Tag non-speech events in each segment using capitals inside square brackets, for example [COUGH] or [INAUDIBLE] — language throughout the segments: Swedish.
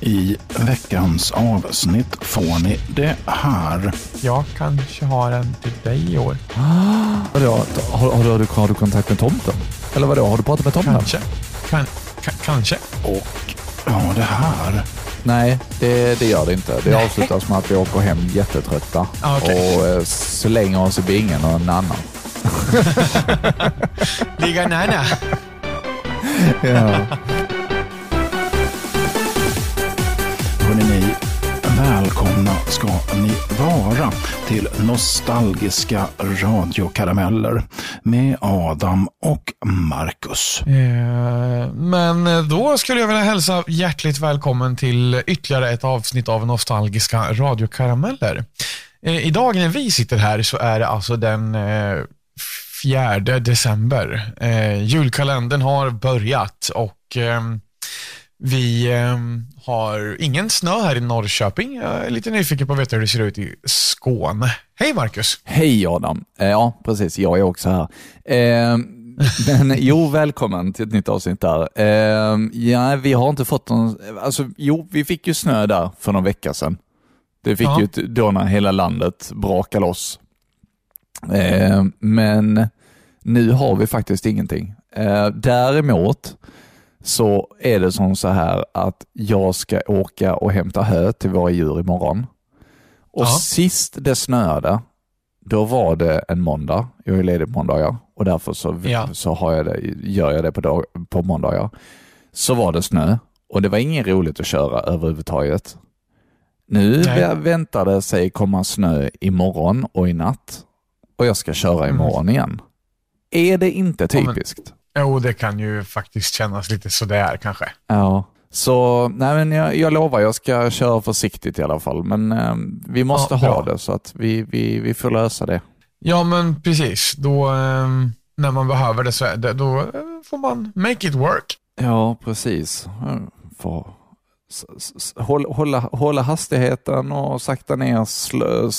I veckans avsnitt får ni det här. Jag kanske har en till dig i år. Vadå, har, har, du, har, du, har du kontakt med tomten? Eller vadå, har du pratat med tomten? Kanske. Kan, ka, kanske. Och ja, det här. Nej, det, det gör det inte. Det avslutas med att vi åker hem jättetrötta Ah, okej. och eh, slänger oss i bingen och en annan. [LAUGHS] Ligga nära. Ja. Välkomna ska ni vara till nostalgiska radiokarameller med Adam och Marcus. Eh, Men då skulle jag vilja hälsa hjärtligt välkommen till ytterligare ett avsnitt av Nostalgiska radiokarameller. Eh, Idag när vi sitter här så är det alltså den eh, 4 december. Eh, Julkalendern har börjat och ehm, vi ehm, har ingen snö här i Norrköping. Jag är lite nyfiken på att veta hur det ser ut i Skåne. Hej Marcus! Hej Adam. Eh, Ja, precis. Jag är också här. Eh, [LAUGHS] men jo, välkommen till ett nytt avsnitt där. Eh, ja, vi har inte fått någon... Alltså, jo, vi fick ju snö där för någon vecka sedan. Det fick Ja. ju då när hela landet brakade loss. Eh, men nu har vi faktiskt ingenting. Eh, däremot så är det som så här att jag ska åka och hämta hö till våra djur imorgon. Och Ja. sist det snöade, då var det en måndag. Jag är ledig på måndagar och därför så, Ja. så har jag det, gör jag det på, dag, på måndagar. Så var det snö och det var inget roligt att köra överhuvudtaget. Nu Nej. vä- väntar det sig komma snö imorgon och i natt och jag ska köra Mm. imorgon igen. Är det inte typiskt? Jo, det kan ju faktiskt kännas lite sådär kanske. Ja. Så nej men jag, jag lovar, jag ska köra försiktigt i alla fall. Men eh, vi måste Ja, ha det så att vi, vi, vi får lösa det. Ja, men precis. Då, ehm, när man behöver det så det, då eh, får man make it work. Ja, precis. Får s- hålla, hålla, hastigheten och sakta ner slö,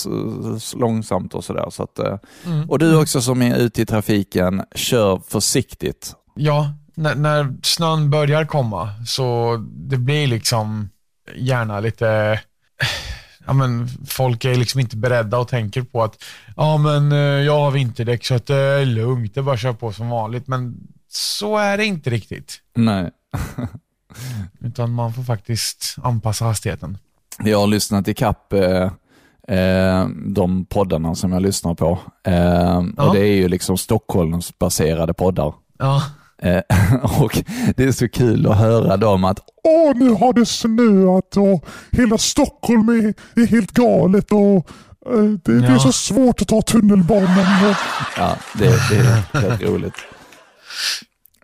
långsamt och sådär. Så att, eh, Mm. och du också som är ute i trafiken, kör försiktigt. Ja, när, när snön börjar komma så det blir liksom gärna lite Ja, men folk är liksom inte beredda och tänker på att ja, men eh, jag har vinterdäck så att det är lugnt, det är bara att köra på som vanligt. Men så är det inte riktigt. Nej. [LAUGHS] Utan man får faktiskt anpassa hastigheten. Jag har lyssnat i kapp eh, eh, de poddarna som jag lyssnar på. Eh, Ja. Och Det är ju liksom Stockholmsbaserade poddar. Ja, Eh, [LAUGHS] och Det är så kul att höra dem att Åh, nu har det snöat och hela Stockholm är, är helt galet och eh, det, det är Ja. så svårt att ta tunnelbanan. Och, [LAUGHS] Ja, det, det är rätt roligt.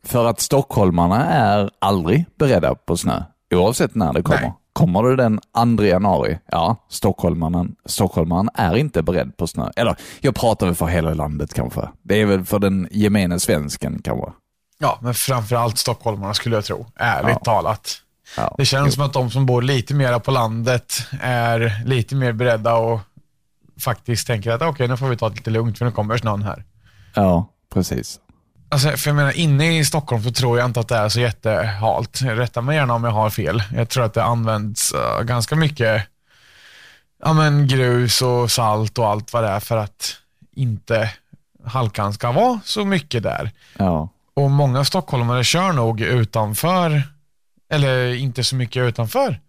För att stockholmarna är aldrig beredda på snö, oavsett när det kommer. Nej. Kommer det den 2 januari, ja, stockholmaren, stockholmaren är inte beredd på snö. Eller, jag pratar väl för hela landet kanske. Det är väl för den gemene svensken kanske. ja men framförallt stockholmarna skulle jag tro. Ärligt Ja. talat. Ja. Det känns som att de som bor lite mer på landet är lite mer beredda och faktiskt tänker att okej, nu får vi ta det lite lugnt för nu kommer snön här. Ja, precis. Alltså, för jag menar, inne i Stockholm så tror jag inte att det är så jättehalt. Rätta mig gärna om jag har fel. Jag tror att det används eh, ganska mycket ja, men grus och salt och allt vad det är för att inte halkan ska vara så mycket där. Ja, Och många stockholmare kör nog utanför, eller inte så mycket utanför,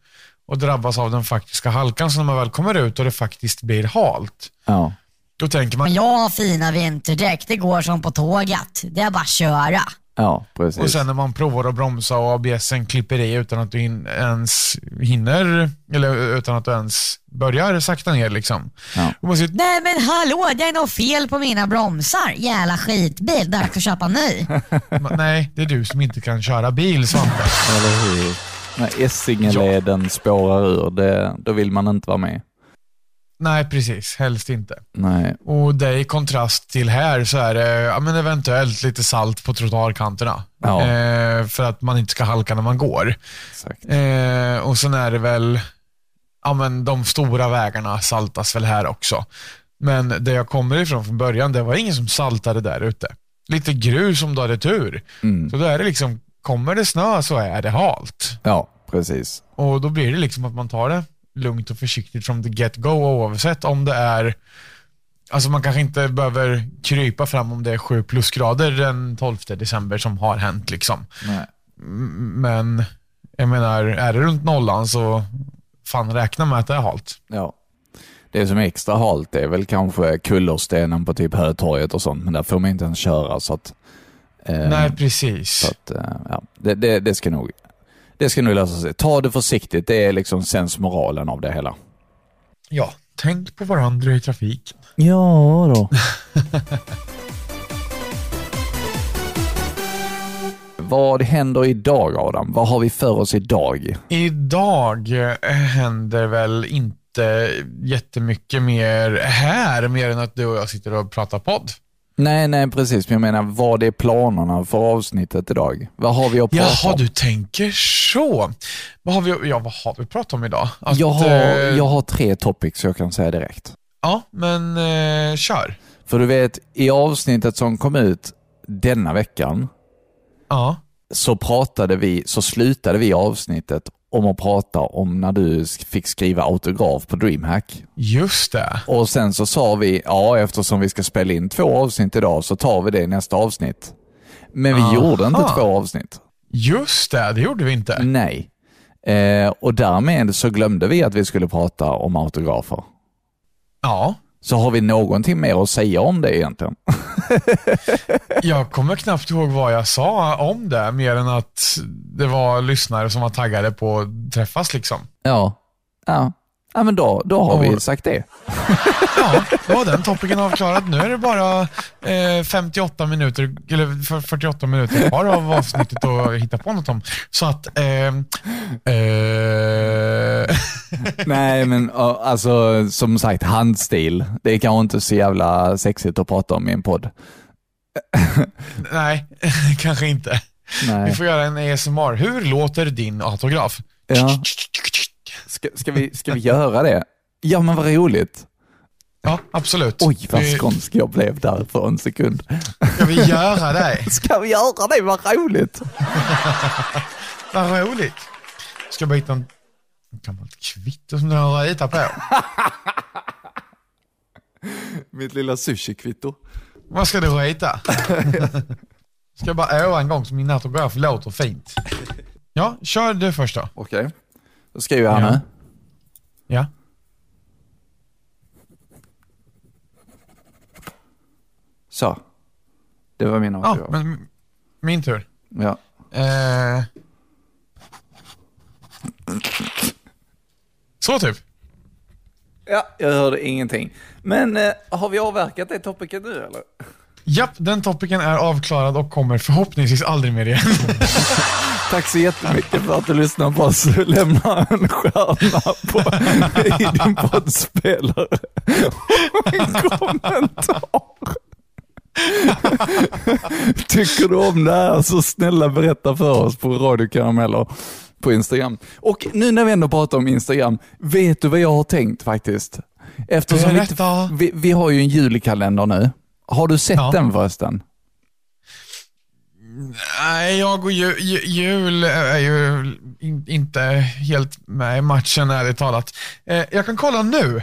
och drabbas av den faktiska halkan. Så när man väl kommer ut och det faktiskt blir halt, ja. Då tänker man, Men jag har fina vinterdäck, det går som på tåget. Det är bara att köra. Ja, precis. och sen när man provar att bromsa och ABSen klipper i utan att du hin- ens hinner, eller utan att du ens börjar sakta ner liksom. Ja. Och man säger, Nej men hallå, det är något fel på mina bromsar. Jävla skitbil, dags att köpa ny. [LAUGHS] nej, det är du som inte kan köra bil Svante. Eller hur? När Essingeleden spårar ur, det, då vill man inte vara med. Nej, precis. Helst inte. Nej, Och det i kontrast till här så är det ja, men eventuellt lite salt på trottoarkanterna. Ja. Eh, för att man inte ska halka när man går. Eh, och sen är det väl, ja men de stora vägarna saltas väl här också. Men där jag kommer ifrån från början, det var ingen som saltade där ute. Lite grus om du hade tur. Mm. Så då är det liksom, kommer det snö så är det halt. Ja, precis. Och då blir det liksom att man tar det lugnt och försiktigt from the get-go oavsett om det är Alltså man kanske inte behöver krypa fram om det är 7 plusgrader den 12 december som har hänt liksom. Nej. Men jag menar, är det runt nollan så fan räkna med att det är halt. Ja. Det som är extra halt är väl kanske kullerstenen på typ Hötorget och sånt, men där får man inte ens köra så att... eh, Nej, precis. Så att, eh, ja, det, det, det ska nog det ska nog lösa sig. Ta det försiktigt, det är liksom sensmoralen av det hela. Ja, tänk på varandra i trafiken. Ja då. [LAUGHS] Vad händer idag Adam? Vad har vi för oss idag? Idag eh, händer väl inte jättemycket mer här, mer än att du och jag sitter och pratar podd. Nej, nej precis, men jag menar vad är planerna för avsnittet idag? Vad har vi att prata Jaha, om? du tänker så. Vad har vi, ja, vad har vi pratat om idag? Att, Jag har, eh, jag har tre topics jag kan säga direkt. Ja, men eh, kör. För du vet, i avsnittet som kom ut denna veckan Ja. så pratade vi, så slutade vi avsnittet om att prata om när du fick skriva autograf på DreamHack. Just det. Och sen så sa vi, ja eftersom vi ska spela in två avsnitt idag så tar vi det i nästa avsnitt. Men vi Aha. gjorde inte två avsnitt. Just det, det gjorde vi inte. Nej. Eh, och därmed så glömde vi att vi skulle prata om autografer. Ja. Så har vi någonting mer att säga om det egentligen? [LAUGHS] Jag kommer knappt ihåg vad jag sa om det, mer än att det var lyssnare som var taggade på att träffas liksom. Ja. Ja, ja men då, då har vi sagt det. [LAUGHS] Ja, då var den topicen avklarad. Nu är det bara eh, 58 minuter, eller för- 48 minuter kvar av avsnittet att hitta på något om. Så att, eh, eh, [LAUGHS] Nej, men alltså som sagt, handstil. Det är kanske inte så jävla sexigt att prata om i en podd. [LAUGHS] nej, kanske inte. Vi Nej. får göra en ASMR. Hur låter din autograf? Ja. Ska, ska, vi, ska vi göra det? Ja, men vad roligt. Ja, absolut. Oj, vad Vi- skånsk jag blev där för en sekund. Ska vi göra det? [LAUGHS] Ska vi göra det? Vad roligt. [LAUGHS] Vad roligt. Ska bara hitta en gammalt kvitto som du har ritat på? [LAUGHS] Mitt lilla sushi-kvitto. Vad ska du rita? Ska jag bara öva en gång så min autograf låter fint? Ja, kör du först då. Okej. Då skriver jag Ja. nu. Ja. Så. Det var min Ja, autograf. men min tur. Ja. Eh. Så typ. ja, jag hörde ingenting. Men eh, har vi avverkat det topicet nu eller? Japp, den topicen är avklarad och kommer förhoppningsvis aldrig mer igen. [LAUGHS] Tack så jättemycket för att du lyssnar på oss. Lämna en stjärna på, i din poddspelare och en kommentar. Tycker du om det här så snälla berätta för oss på Radio Karameller på Instagram. Och nu när vi ändå pratar om Instagram, vet du vad jag har tänkt faktiskt? Eftersom vi, vi, vi har ju en julikalender nu. Har du sett Ja. den förresten? Nej, jag och ju, ju, jul är ju in, inte helt med i matchen ärligt talat. Eh, jag kan kolla nu.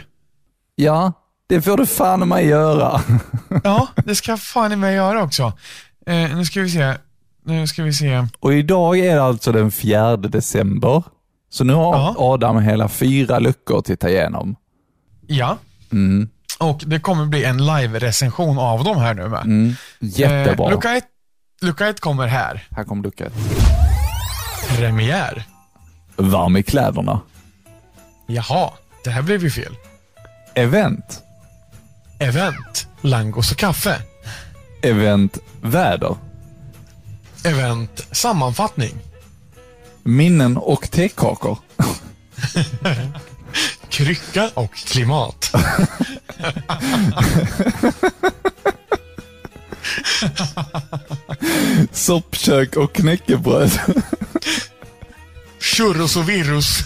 Ja, det får du fan i mig göra. [LAUGHS] Ja, det ska fan i mig göra också. Eh, nu ska vi se. Nu ska vi se. Och idag är det alltså den 4 december. Så nu har Ja. Adam hela fyra luckor att titta igenom. Ja. Mm. Och det kommer bli en live-recension av dem här nu med. Mm. Jättebra. Eh, lucka, ett, lucka ett kommer här. Här kommer lucka ett. Premiär. Varm i kläderna. Jaha, det här blev ju fel. Event. Event. Langos och kaffe. Event väder. Event. Sammanfattning. Minnen och tekakor. [LAUGHS] Krycka och klimat. [LAUGHS] [LAUGHS] Soppkök och knäckebröd. Churros och virus.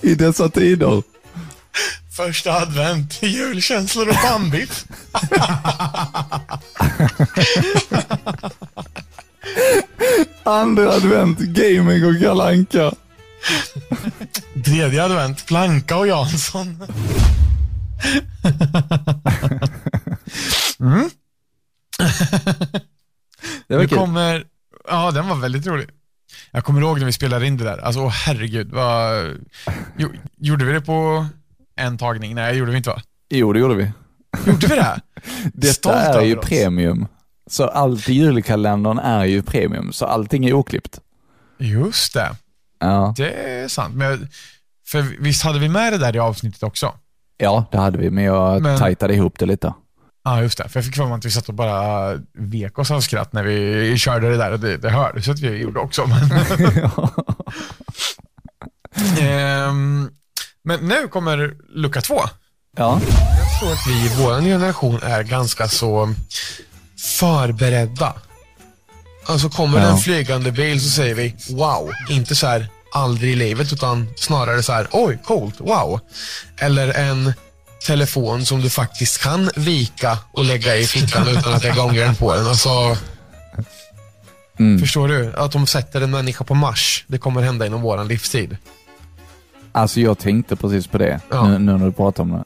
I dessa tider. Första advent, julkänslor och bambit. Andra advent, gaming och kalanka. Tredje advent, Planka och Jansson. [LAUGHS] Det var Nu kul. kommer... Ja, den var väldigt rolig. Jag kommer ihåg när vi spelade in det där. Alltså, åh, herregud. Vad... Jo, gjorde vi det på en tagning? Nej, gjorde vi inte va? Jo, det gjorde vi. Gjorde vi det? [LAUGHS] Detta Stolt är ju oss. premium. Så allt i julkalendern är ju premium, så allting är oklippt. Just det. Ja, Det är sant. Men, jag- för visst hade vi med det där i avsnittet också? ja det hade vi, men jag Men- tajtade ihop det lite. Ja, just det. För jag fick för mig att vi satt och bara vek oss av skratt när vi körde det där. och Det, det hördes att vi gjorde också. Men, [LAUGHS] Ehm, men nu kommer lucka två. Ja, Jag tror att vi i vår generation är ganska så förberedda. Alltså kommer det Ja. en flygande bil så säger vi wow. Inte så här aldrig i livet utan snarare så här oj coolt, wow. Eller en telefon som du faktiskt kan vika och lägga i fickan utan att lägga ångren på den. Alltså, Mm. Förstår du? Att de sätter en människa på Mars, det kommer hända inom våran livstid. alltså jag tänkte precis på det Ja. nu, nu när du pratar om det.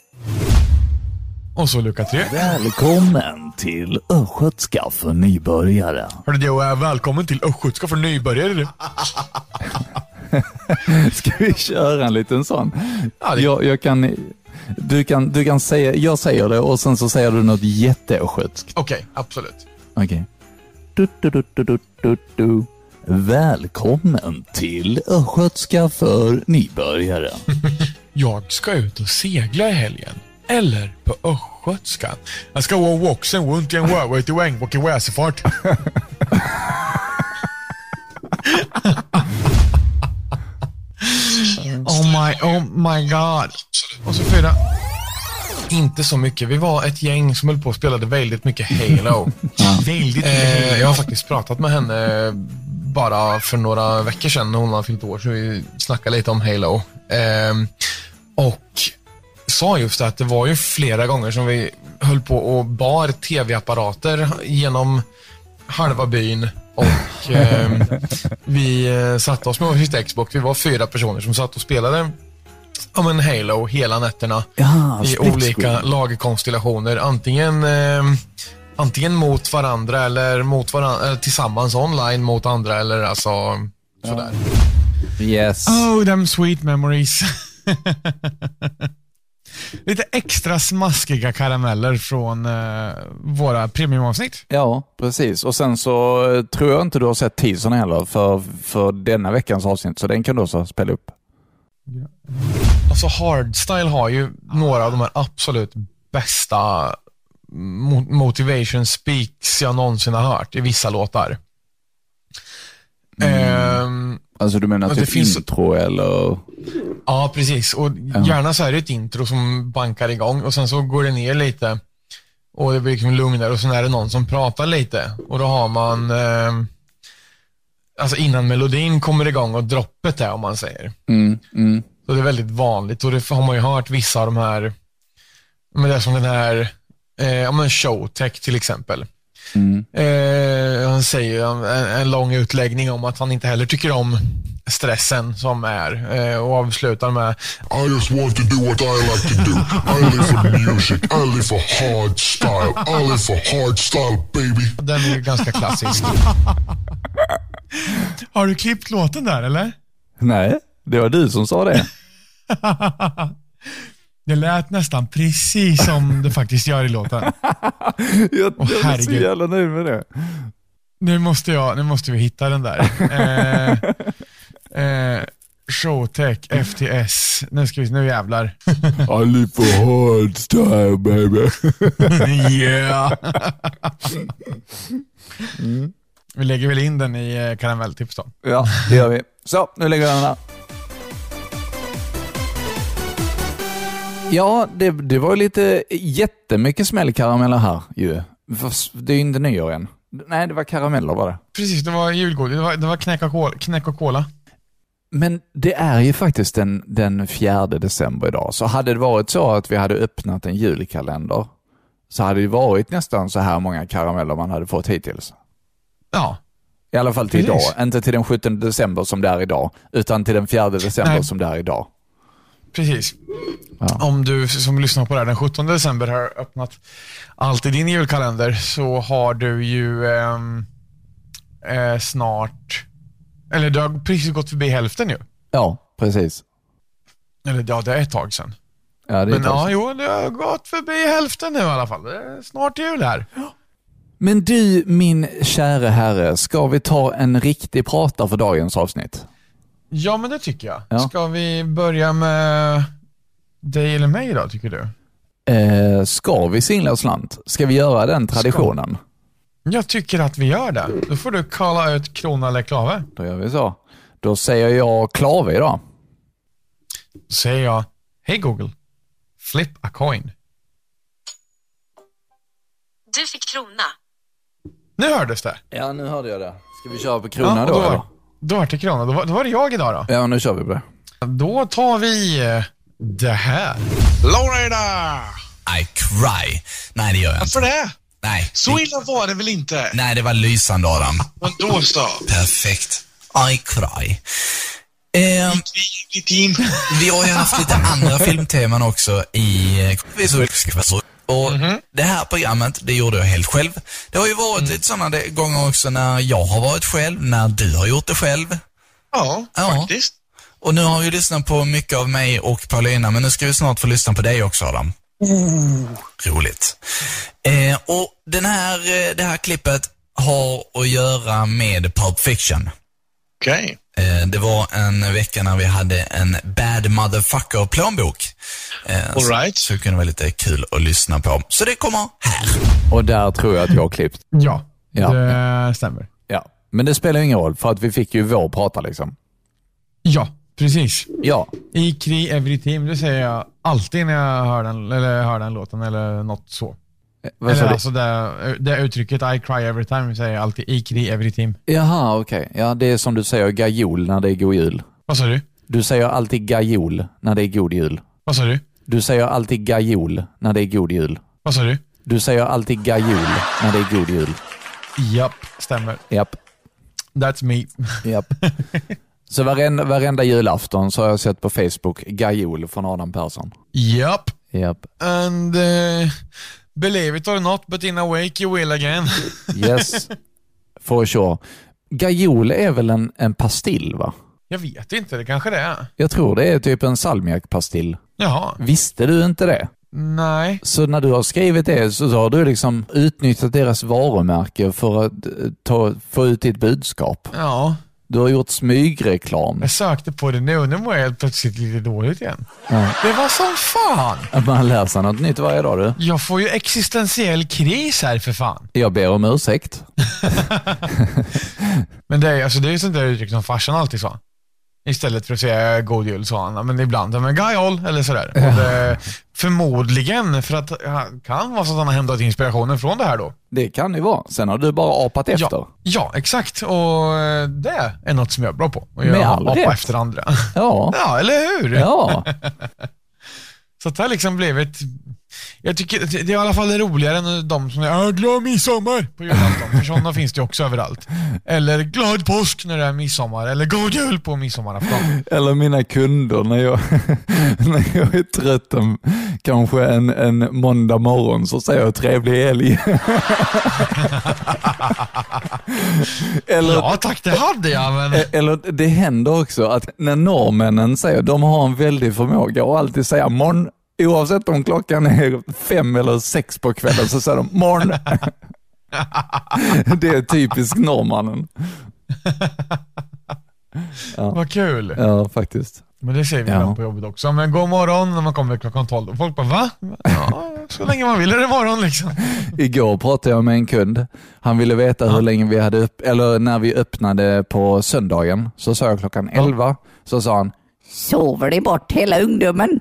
Och så lucka tre. Välkommen till Östgötska för nybörjare. Hörru du, välkommen till Östgötska för nybörjare. [LAUGHS] Ska vi köra en liten sån? Jag, jag kan, du, kan, du kan säga, jag säger det och sen så säger du något jätteöstgötskt. Okej, absolut. Okej. Du, du, du, du, du, du, du. Välkommen till Östgötska för nybörjare. Jag ska ut och segla i helgen. Eller på östgötska. Jag ska vara vuxen runt i en röva till Ängbock i väsefart. Oh my, oh my god. Och så fyra. Inte så mycket. Vi var ett gäng som höll på och spelade väldigt mycket Halo. [LAUGHS] väldigt eh, Jag har faktiskt pratat med henne bara för några veckor sedan när hon har fyllt år, så vi snackade lite om Halo. Ehm, och sa just det att det var ju flera gånger som vi höll på och bar tv-apparater genom halva byn och ehm, vi eh, satte oss med varsitt Xbox. Vi var fyra personer som satt och spelade ja, men Halo hela nätterna Ja, i olika lagkonstellationer. Antingen, eh, antingen mot varandra eller mot varandra, eller tillsammans online mot andra eller alltså sådär. Yes. Oh, them sweet memories. [LAUGHS] Lite extra smaskiga karameller från eh, våra premiumavsnitt. Ja, precis. Och sen så eh, tror jag inte du har sett teasern heller för, för denna veckans avsnitt, så den kan du också spela upp. Alltså Hardstyle har ju några av de här absolut bästa mo- motivation speaks jag någonsin har hört i vissa låtar. Ehm, Alltså du menar typ finns- intro eller? Ja, precis. Och gärna så är det ett intro som bankar igång och sen så går det ner lite och det blir liksom lugnare och sen är det någon som pratar lite och då har man eh, Alltså innan melodin kommer igång och droppet är om man säger. Mm, mm. Så det är väldigt vanligt och det har man ju hört vissa av de här, men det är som den här, eh, ja men Showtech till exempel. Mm. Eh, han säger en, en lång utläggning om att han inte heller tycker om stressen som är eh, och avslutar med I just want to do what I like to do. I live for music. I live for hard style. I live for hard style, baby. Den är ju ganska klassisk. [LAUGHS] Har du klippt låten där eller? Nej, det var du som sa det. [LAUGHS] Det lät nästan precis som det faktiskt gör i låten. [LAUGHS] Jag, jag är så jävla nöjd med det. Nu måste, jag, nu måste vi hitta den där. Eh, [LAUGHS] eh, Showtech, FTS. Nu ska vi, nu jävlar. [LAUGHS] I live for hard style baby. yeah. Vi lägger väl in den i eh, karamelltips då. Ja, det gör vi. Så, nu lägger vi den där. Ja, det, det var ju lite jättemycket smällkarameller här ju. Fast Det är ju inte nyår än. Nej, det var karameller var det. Precis, det var julgodis. Det var, det var knäck, och cola, knäck och cola. Men det är ju faktiskt den, den 4 december idag, så hade det varit så att vi hade öppnat en julkalender så hade det varit nästan så här många karameller man hade fått hittills. Ja, I alla fall till Precis. idag. Inte till den 17 december som det är idag, utan till den 4 december Nej. som det är idag. Precis. Ja. Om du som lyssnar på det här den 17 december har öppnat allt i din julkalender så har du ju ehm, eh, snart, eller du har precis gått förbi hälften ju. Ja, precis. Eller ja, det är ett tag sedan. Ja, det är Men ja, jo, du har gått förbi hälften nu i alla fall. Det är snart jul här. Men du, min käre herre, ska vi ta en riktig prata för dagens avsnitt? Ja, men det tycker jag. Ja. Ska vi börja med dig eller mig då, tycker du? Eh, ska vi singla slant? Ska vi göra den traditionen? Jag tycker att vi gör det. Då får du kalla ut krona eller klave. Då gör vi så. Då säger jag klave idag. Då säger jag, hej Google, flip a coin. Du fick krona. Nu hördes det. Ja, nu hörde jag det. Ska vi köra på krona och då, då, då var det krona. Då var, då var det jag idag då. Ja, nu kör vi på det. Då tar vi eh, det här. Lowrider! I cry. Nej, det gör jag inte. Varför det? Nej, Så det, illa var det väl inte? nej, det var lysande Adam. Men då så. Perfekt. I cry. Eh, Vi vi har ju haft lite andra [LAUGHS] filmteman också i eh, och det här programmet, det gjorde jag helt själv. Det har ju varit lite sådana gånger också när jag har varit själv, när du har gjort det själv. Ja, Ja. faktiskt. Och nu har vi lyssnat på mycket av mig och Paulina, men nu ska vi snart få lyssna på dig också Adam. Roligt. Eh, och den här, eh, det här klippet har att göra med Pulp Fiction. Okej. Eh, det var en vecka när vi hade en bad motherfucker plånbok. Eh, All right. Så, så det kunde vara lite kul att lyssna på. Så det kommer här. Och där tror jag att jag har klippt. Ja, Ja. det stämmer. Ja. Men det spelar ingen roll, för att vi fick ju vår prata liksom. Ja, precis. Ja. I Kri Every Team, det säger jag alltid när jag hör den, eller hör den låten eller något så. Eh, Vad Eller alltså det, det uttrycket I cry every time säger jag alltid i Kri Every Team. Jaha, okej. Ja, det är som du säger gajol när det är god jul. Vad sa du? Du säger alltid gajol när det är god jul. Vad sa du? Du säger alltid gajol när det är god jul. Vad sa du? Du säger alltid gajol när det är god jul. Japp, stämmer. Japp, That's me. japp. [LAUGHS] Så varenda, varenda julafton så har jag sett på Facebook gajol från Adam Persson. Japp. Japp. And uh, believe it or not, but in a wake you will again. [LAUGHS] Yes, for sure. Gajol är väl en, en pastill va? jag vet inte, det kanske det är. Jag tror det är typ en salmiakpastill. Jaha. Visste du inte det? Nej. Så när du har skrivit det så har du liksom utnyttjat deras varumärke för att eh, ta, få ut ditt budskap. Ja. Du har gjort smygreklam. Jag sökte på det nu nu mår jag helt plötsligt lite dåligt igen. Ja. Det var som fan! Man lär sig något nytt varje dag du. Jag får ju existentiell kris här för fan. Jag ber om ursäkt. [LAUGHS] Men det är, alltså, det är ju sånt där uttryck som farsan alltid sa. Istället för att säga god jul sa han, men ibland, men gajol eller sådär. Och det, förmodligen, för att han kan vara så att han har hämtat inspirationen från det här då. Det kan det vara. Sen har du bara apat efter. Ja, ja, exakt. Och eh, det är något som jag är bra på. Jag all apa rätt. efter andra. Ja. [LAUGHS] Ja, eller hur? Ja. [LAUGHS] Så att det har liksom blivit... Jag tycker det är i alla fall roligare än de som säger "Ja, glad midsommar på julafton. För [LAUGHS] sådana finns det också överallt. Eller glad påsk när det är midsommar. Eller god jul på midsommarafton. Eller mina kunder när jag, [LAUGHS] när jag är trött en, kanske en, en måndag morgon så säger jag trevlig helg. [LAUGHS] Eller, Ja tack, det hade jag men... E- Eller det händer också att när norrmännen säger, de har en väldig förmåga att alltid säga morgon, oavsett om klockan är fem eller sex på kvällen så säger de morgon. [LAUGHS] Det är typiskt norrmannen. Vad kul. Ja, faktiskt. Men det säger vi Ja. ibland på jobbet också. Men god morgon när man kommer klockan 12. Och folk bara va? Ja, så länge man vill är det morgon liksom. [LAUGHS] Igår pratade jag med en kund. Han ville veta hur länge vi hade upp, eller när vi öppnade på söndagen. Så sa jag klockan 11. Så sa han, Sover de bort hela ungdomen?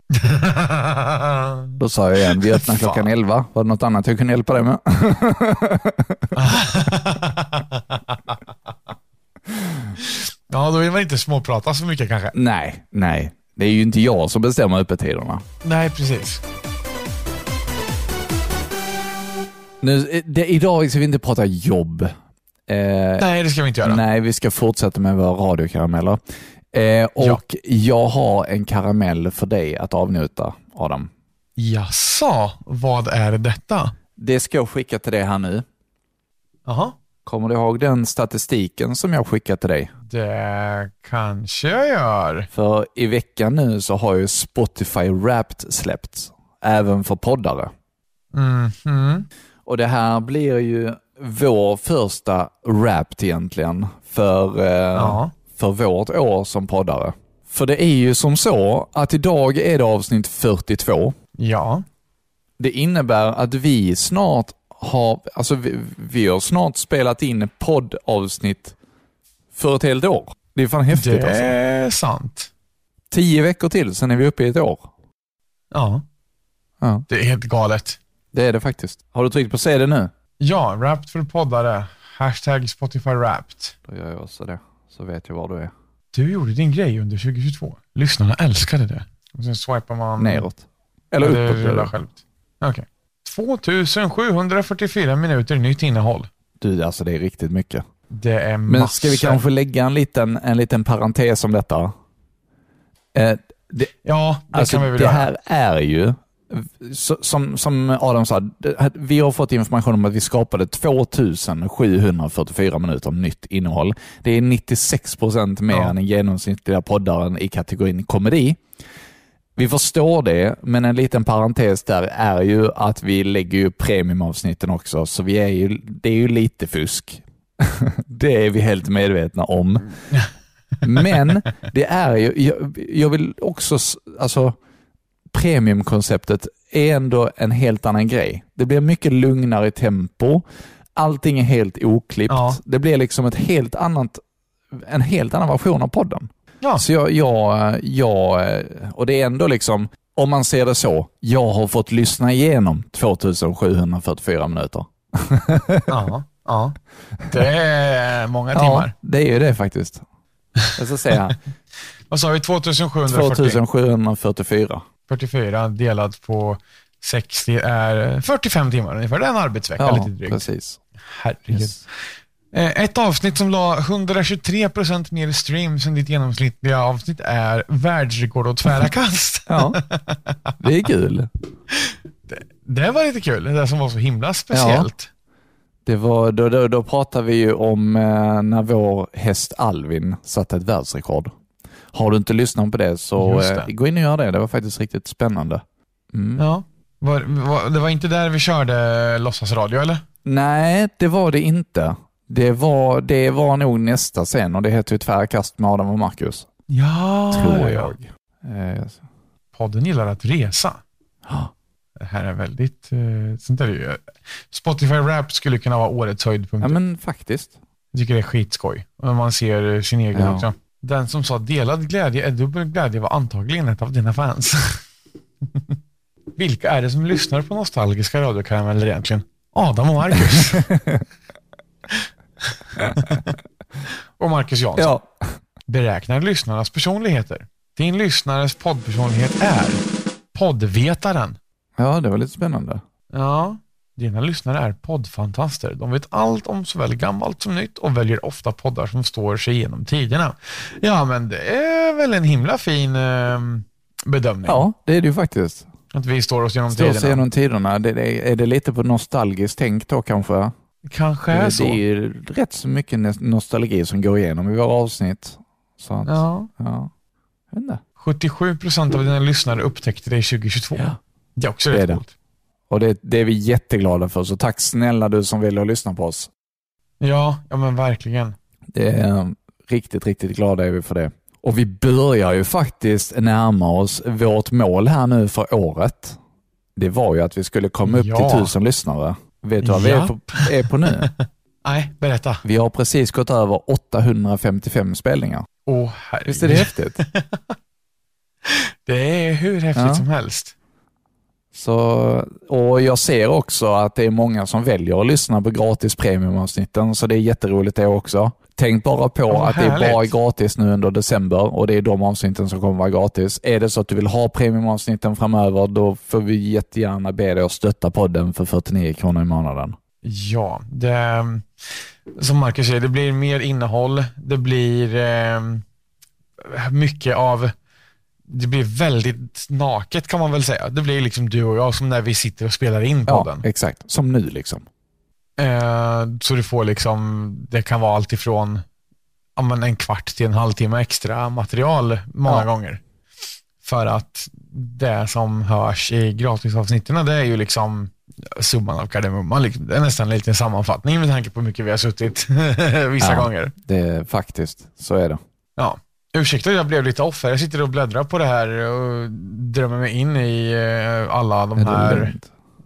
[LAUGHS] då sa jag igen, vi öppnar klockan 11. Var det något annat jag kunde hjälpa dig med? [LAUGHS] Ja, då vill man inte småprata så mycket kanske. Nej, nej. Det är ju inte jag som bestämmer öppettiderna. Nej, precis. Nu, det, idag ska vi inte prata jobb. Eh, Nej, det ska vi inte göra. Nej, vi ska fortsätta med våra radiokarameller. Eh, och jag har en karamell för dig att avnjuta, Adam. Jaså, vad är detta? Det ska jag skicka till dig här nu. Jaha. Kommer du ihåg den statistiken som jag skickade till dig? Det kanske jag gör. För i veckan nu så har ju Spotify Wrapped släppts, även för poddare. Mhm. Och det här blir ju vår första Wrapped egentligen för, eh, Ja. För vårt år som poddare. För det är ju som så att idag är det avsnitt 42. Ja. Det innebär att vi snart har, alltså vi, vi har snart spelat in poddavsnitt för ett helt år. Det är fan häftigt Det alltså. är sant. Tio veckor till, sen är vi uppe i ett år. Ja. Ja. Det är helt galet. Det är det faktiskt. Har du tryckt på CD nu? Ja, Wrapped för poddare. Hashtag Spotify Wrapped. Då gör jag också det, så vet jag var du är. Du gjorde din grej under 2022. Lyssnarna älskade det. Och sen swipar man... Neråt. Eller det uppåt. det. självt. Okej. 2744 minuter nytt innehåll. Du, alltså det är riktigt mycket. Det är Men massor. ska vi kanske lägga en liten, en liten parentes om detta? Eh, det, Ja, det alltså, kan vi väl det göra. här är ju, som, som Adam sa, vi har fått information om att vi skapade 2744 minuter nytt innehåll. Det är 96 procent mer Ja. än den genomsnittliga poddaren i kategorin komedi. Vi förstår det, men en liten parentes där är ju att vi lägger ju premiumavsnitten också, så vi är ju, det är ju lite fusk. [LAUGHS] det är vi helt medvetna om. Men det är ju, jag, jag vill också, alltså premiumkonceptet är ändå en helt annan grej. Det blir mycket lugnare tempo. Allting är helt oklippt. Ja. Det blir liksom ett helt annat, en helt annan version av podden. Ja. Så jag, jag, jag, och det är ändå liksom, om man ser det så, jag har fått lyssna igenom 2744 minuter. [LAUGHS] Ja, ja. Det är många timmar. Ja, det är ju det faktiskt. Jag ska [LAUGHS] säga Vad sa vi? 2740? 2744. 44 delat på 60 är 45 timmar ungefär. Det är en arbetsvecka Ja, lite drygt. precis. Herregud. Yes. Eh, Ett avsnitt som la 123% mer streams än ditt genomsnittliga avsnitt är världsrekord och tvära [LAUGHS] kast. Ja, det är kul. [LAUGHS] Det var lite kul, det som var så himla speciellt. Det var, då, då, då pratar vi ju om eh, när vår häst Alvin satte ett världsrekord. Har du inte lyssnat på det så eh, det. gå in och gör det. Det var faktiskt riktigt spännande. Mm. Ja. Var, var, det var inte där vi körde låtsasradio eller? Nej, det var det inte. Det var, det var nog nästa sen och det heter ju Tvära kast med Adam och Marcus. Ja, tror ja, jag. Eh, Podden gillar att resa. Ja. Det här är väldigt... Eh, sånt är ju, Spotify Rap skulle kunna vara årets höjdpunkt. ja, men faktiskt. Jag tycker det är skitskoj. Man ser sin egen Ja. också. Den som sa delad glädje är dubbel glädje var antagligen ett av dina fans. [LAUGHS] Vilka är det som lyssnar på nostalgiska radiokarameller egentligen? Adam och Marcus. [LAUGHS] och Marcus Jansson. Ja. Beräknar lyssnarnas personligheter. Din lyssnares poddpersonlighet är poddvetaren. ja, det var lite spännande. Ja, dina lyssnare är poddfantaster. De vet allt om såväl gammalt som nytt och väljer ofta poddar som står sig genom tiderna. Ja, men det är väl en himla fin eh, bedömning. Ja, det är det ju faktiskt. Att vi står oss genom Står tiderna. genom tiderna. Det, det, är det lite på nostalgiskt tänk då kanske? Kanske är det, så. det är ju rätt så mycket nos- nostalgi som går igenom i våra avsnitt. Så att, ja. Ja. Jag vet inte. 77 procent av dina lyssnare upptäckte det 2022. Ja. Det är också Det är rätt det. coolt. Och det, det är vi jätteglada för, så tack snälla du som vill lyssna på oss. Ja, ja men verkligen. Det är riktigt, riktigt glada är vi för det. Och vi börjar ju faktiskt närma oss vårt mål här nu för året. Det var ju att vi skulle komma upp Ja. till tusen lyssnare. Vet du vad vi är på, är på nu? [LAUGHS] Nej, berätta. Vi har precis gått över 855 spelningar. Åh, herregud. Visst är det häftigt? [LAUGHS] Det är hur häftigt Ja. som helst. Så, och jag ser också att det är många som väljer att lyssna på gratis premiumavsnitten, så det är jätteroligt det också. Tänk bara på vad att det är bara härligt. gratis nu under december och det är de avsnitten som kommer vara gratis. Är det så att du vill ha premiumavsnitten framöver, då får vi jättegärna be dig att stötta podden för 49 kronor i månaden. Ja, det, som Marcus säger, det blir mer innehåll. Det blir eh, mycket av, det blir väldigt naket kan man väl säga. Det blir liksom du och jag som när vi sitter och spelar in Ja, podden. exakt. Som nu liksom. Eh, så du får liksom, det kan vara allt ifrån ja, men en kvart till en halvtimme extra material många Ja. gånger. För att det som hörs i gratisavsnitten, det är ju liksom summan av kardemumman. Liksom. Det är nästan en liten sammanfattning med tanke på hur mycket vi har suttit [LAUGHS] vissa Ja. gånger. Det är faktiskt, så är det. Ja. Ursäkta, jag blev lite off här. Jag sitter och bläddrar på det här och drömmer mig in i eh, alla de Är här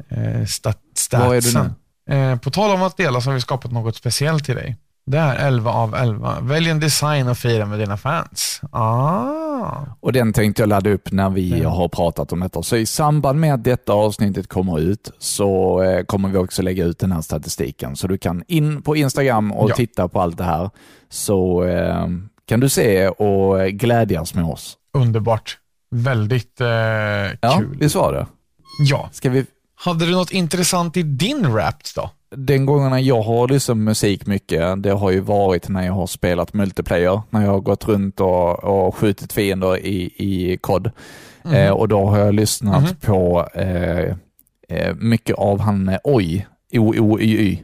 eh, stat Var är du statsen. Eh, på tal om att dela så har vi skapat något speciellt till dig. Det är 11 av 11. Välj en design och fira med dina fans. Ah. Och den tänkte jag ladda upp när vi Ja. har pratat om detta. Så i samband med att detta avsnittet kommer ut så kommer vi också lägga ut den här statistiken. Så du kan in på Instagram och Ja. titta på allt det här. Så kan du se och glädjas med oss. Underbart. Väldigt eh, Ja, kul. visst var det? Ja. Ska vi... Hade du något intressant i din rap då? Den gångerna jag har lyssnat på musik mycket, det har ju varit när jag har spelat multiplayer. När jag har gått runt och, och skjutit fiender i, i COD. Mhm. Eh, och då har jag lyssnat Mhm. på eh, eh, mycket av han Oj, O-O-Y-Y.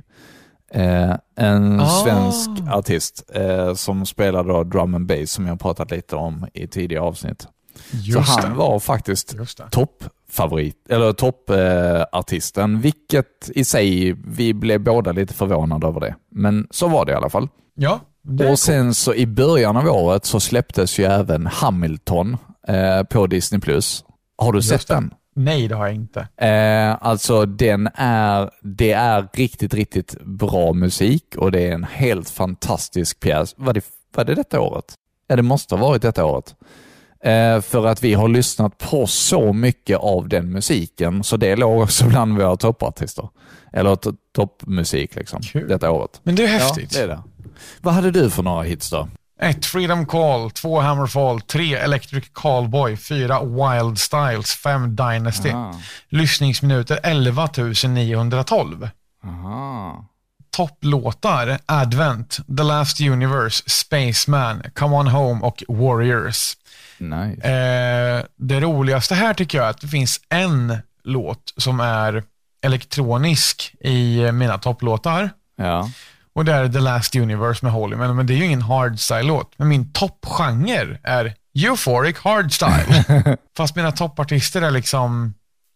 Eh, en Ah. svensk artist eh, som spelar då drum and bass som jag pratat lite om i tidigare avsnitt. Så han var faktiskt Just det. toppfavorit, eller toppartisten, vilket i sig, vi blev båda lite förvånade över det. Men så var det i alla fall. Ja, det Och sen så i början av året så släpptes ju även Hamilton eh, på Disney+. Har du Just sett det. den? Nej, det har jag inte. Eh, alltså den är, det är riktigt, riktigt bra musik och det är en helt fantastisk pjäs. Var det, var det detta året? Ja, det måste ha varit detta året. Eh, för att vi har lyssnat på så mycket av den musiken, så det låg också bland våra toppartister. Eller to- toppmusik liksom, Kul. detta året. Men det är häftigt. Ja, det är det. Vad hade du för några hits då? 1. Freedom Call, 2. Hammerfall, 3. Electric Callboy, 4. Wild Styles, 5. Dynasty. Ah. Lyssningsminuter 11 912. Aha. Topplåtar Advent, The Last Universe, Spaceman, Come On Home och Warriors. Nice. Eh, det roligaste här tycker jag är att det finns en låt som är elektronisk i mina topplåtar. Ja. Och det är The Last Universe med Holy Man, men det är ju ingen hardstyle-låt. Men min toppgenre är euphoric hardstyle. [LAUGHS] Fast mina toppartister är liksom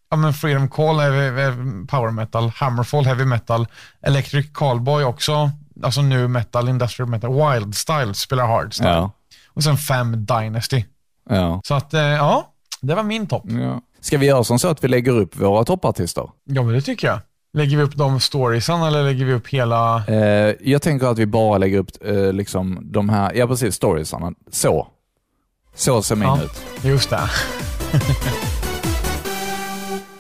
ja, men Freedom Call är, är power metal, Hammerfall heavy metal, Electric Callboy också, alltså nu metal, industrial metal, Wild Style spelar hardstyle. Ja. Och sen fem Dynasty. Ja. Så att, eh, ja, det var min topp. ja. Ska vi göra som så att vi lägger upp våra toppartister? Ja, men det tycker jag. Lägger vi upp de storiesen eller lägger vi upp hela... Eh, jag tänker att vi bara lägger upp eh, liksom de här, ja precis, storiesarna. Så. Så ser min Ja. ut. Just det.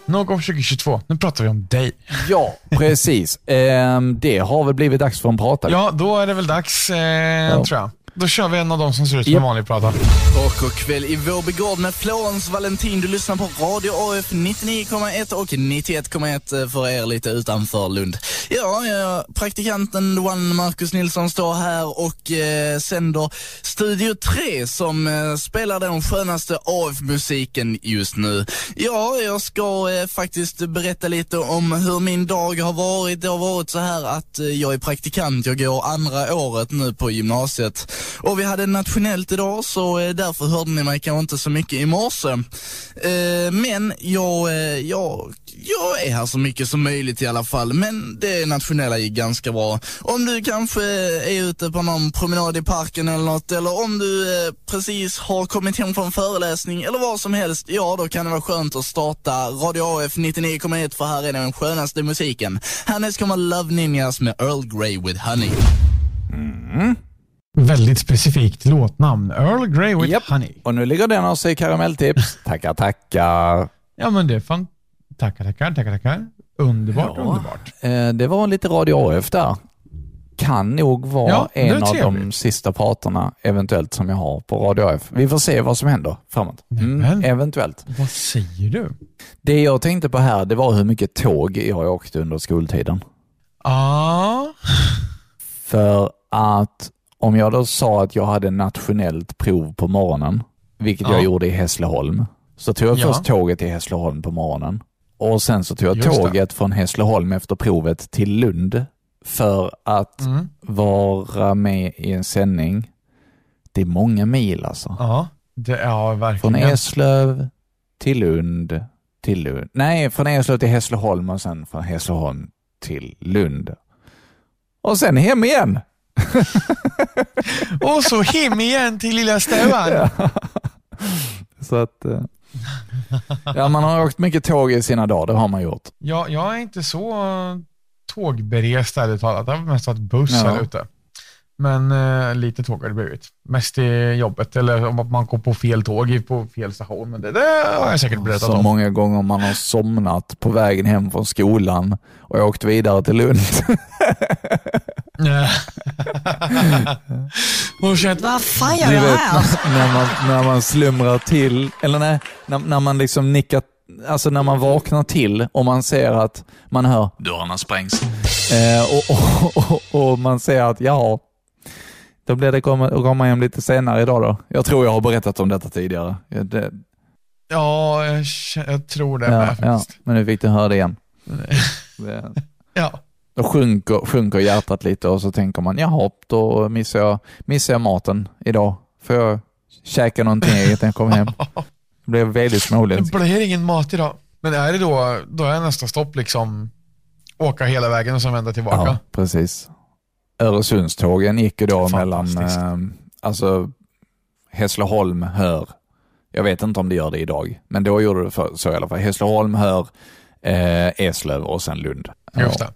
Nog om 2022. Nu pratar vi om dig. Ja, precis. [LAUGHS] Eh, det har väl blivit dags för en pratare. Ja, då är det väl dags, eh, tror jag. Då kör vi en av dem som ser ut som en vanlig prata. Och, och kväll i Vårby Gård med Florence Valentin. Du lyssnar på Radio AF 99,1 och 91,1 för er lite utanför Lund. Ja, ja, praktikanten One Marcus Nilsson står här och eh, sänder Studio 3 som eh, spelar den skönaste AF-musiken just nu. Ja, jag ska eh, faktiskt berätta lite om hur min dag har varit. Det har varit så här att eh, jag är praktikant, jag går andra året nu på gymnasiet. Och vi hade nationellt idag så eh, därför hörde ni mig kanske inte så mycket i morse. Eh, men jag, eh, jag, jag är här så mycket som möjligt i alla fall. Men det nationella gick ganska bra. Om du kanske är ute på någon promenad i parken eller något, eller om du precis har kommit hem från föreläsning eller vad som helst, ja då kan det vara skönt att starta Radio AF 99,1 för här är den skönaste musiken. Härnäst kommer Love Ninjas med Earl Grey with Honey. Mm. Väldigt specifikt låtnamn. Earl Grey with Japp. Honey. Och nu ligger den oss i karamelltips. [LAUGHS] tackar, tackar. Ja, men det är fan... Tackar, tackar, tackar, tackar. Underbart, Ja. underbart. Eh, det var lite Radio AF där. kan nog vara Ja, en av de sista pratarna eventuellt som jag har på Radio AF. Vi får se vad som händer framåt. Mm, eventuellt. Vad säger du? Det jag tänkte på här, det var hur mycket tåg jag åkte under skoltiden. Ja, För att om jag då sa att jag hade nationellt prov på morgonen, vilket Ja. jag gjorde i Hässleholm, så tog jag Ja. först tåget till Hässleholm på morgonen och sen så tog jag Just det. tåget från Hässleholm efter provet till Lund för att Mm. vara med i en sändning. Det är många mil alltså. ja, det, ja Från verkligen. Eslöv till Lund, till Lund. Nej, från Eslöv till Hässleholm och sen från Hässleholm till Lund. Och sen hem igen. [LAUGHS] Och så hem igen till lilla stugan. [LAUGHS] Så att... eh, Ja, man har åkt mycket tåg i sina dagar, det har man gjort. Ja, jag är inte så tågberest ärligt talat. Jag har mest varit buss Ja. här ute. Men eh, lite tåg har det blivit. Mest i jobbet eller om att man går på fel tåg på fel station. Men det, det har jag säkert berättat Så om. många gånger man har somnat på vägen hem från skolan och åkt vidare till Lund. [LAUGHS] och känt, Vad fan gör jag vet, här? när, man, när man slumrar till, eller nej, när, när man liksom nickar, alltså när man vaknar till och man ser att man hör dörrarna sprängs. Eh, och, och, och, och man ser att, ja, då blir det komma, komma hem lite senare idag då. Jag tror jag har berättat om detta tidigare. Ja, Det, ja, jag, jag tror det ja, med ja, men nu fick du höra det igen. [LAUGHS] Det, Ja. Då sjunker, sjunker hjärtat lite och så tänker man, jaha, då missar jag, missar jag maten idag. Får jag käka någonting eget när jag kommer hem? Det blev väldigt Det småländskt. blir ingen mat idag. Men är det då, då är nästa stopp liksom åka hela vägen och sen vända tillbaka. Ja, precis. Öresundstågen gick ju då mellan eh, alltså Hässleholm, Hör. Jag vet inte om det gör det idag, men då gjorde det för, så i alla fall. Hässleholm, Hör, eh, Eslöv och sen Lund. Just det.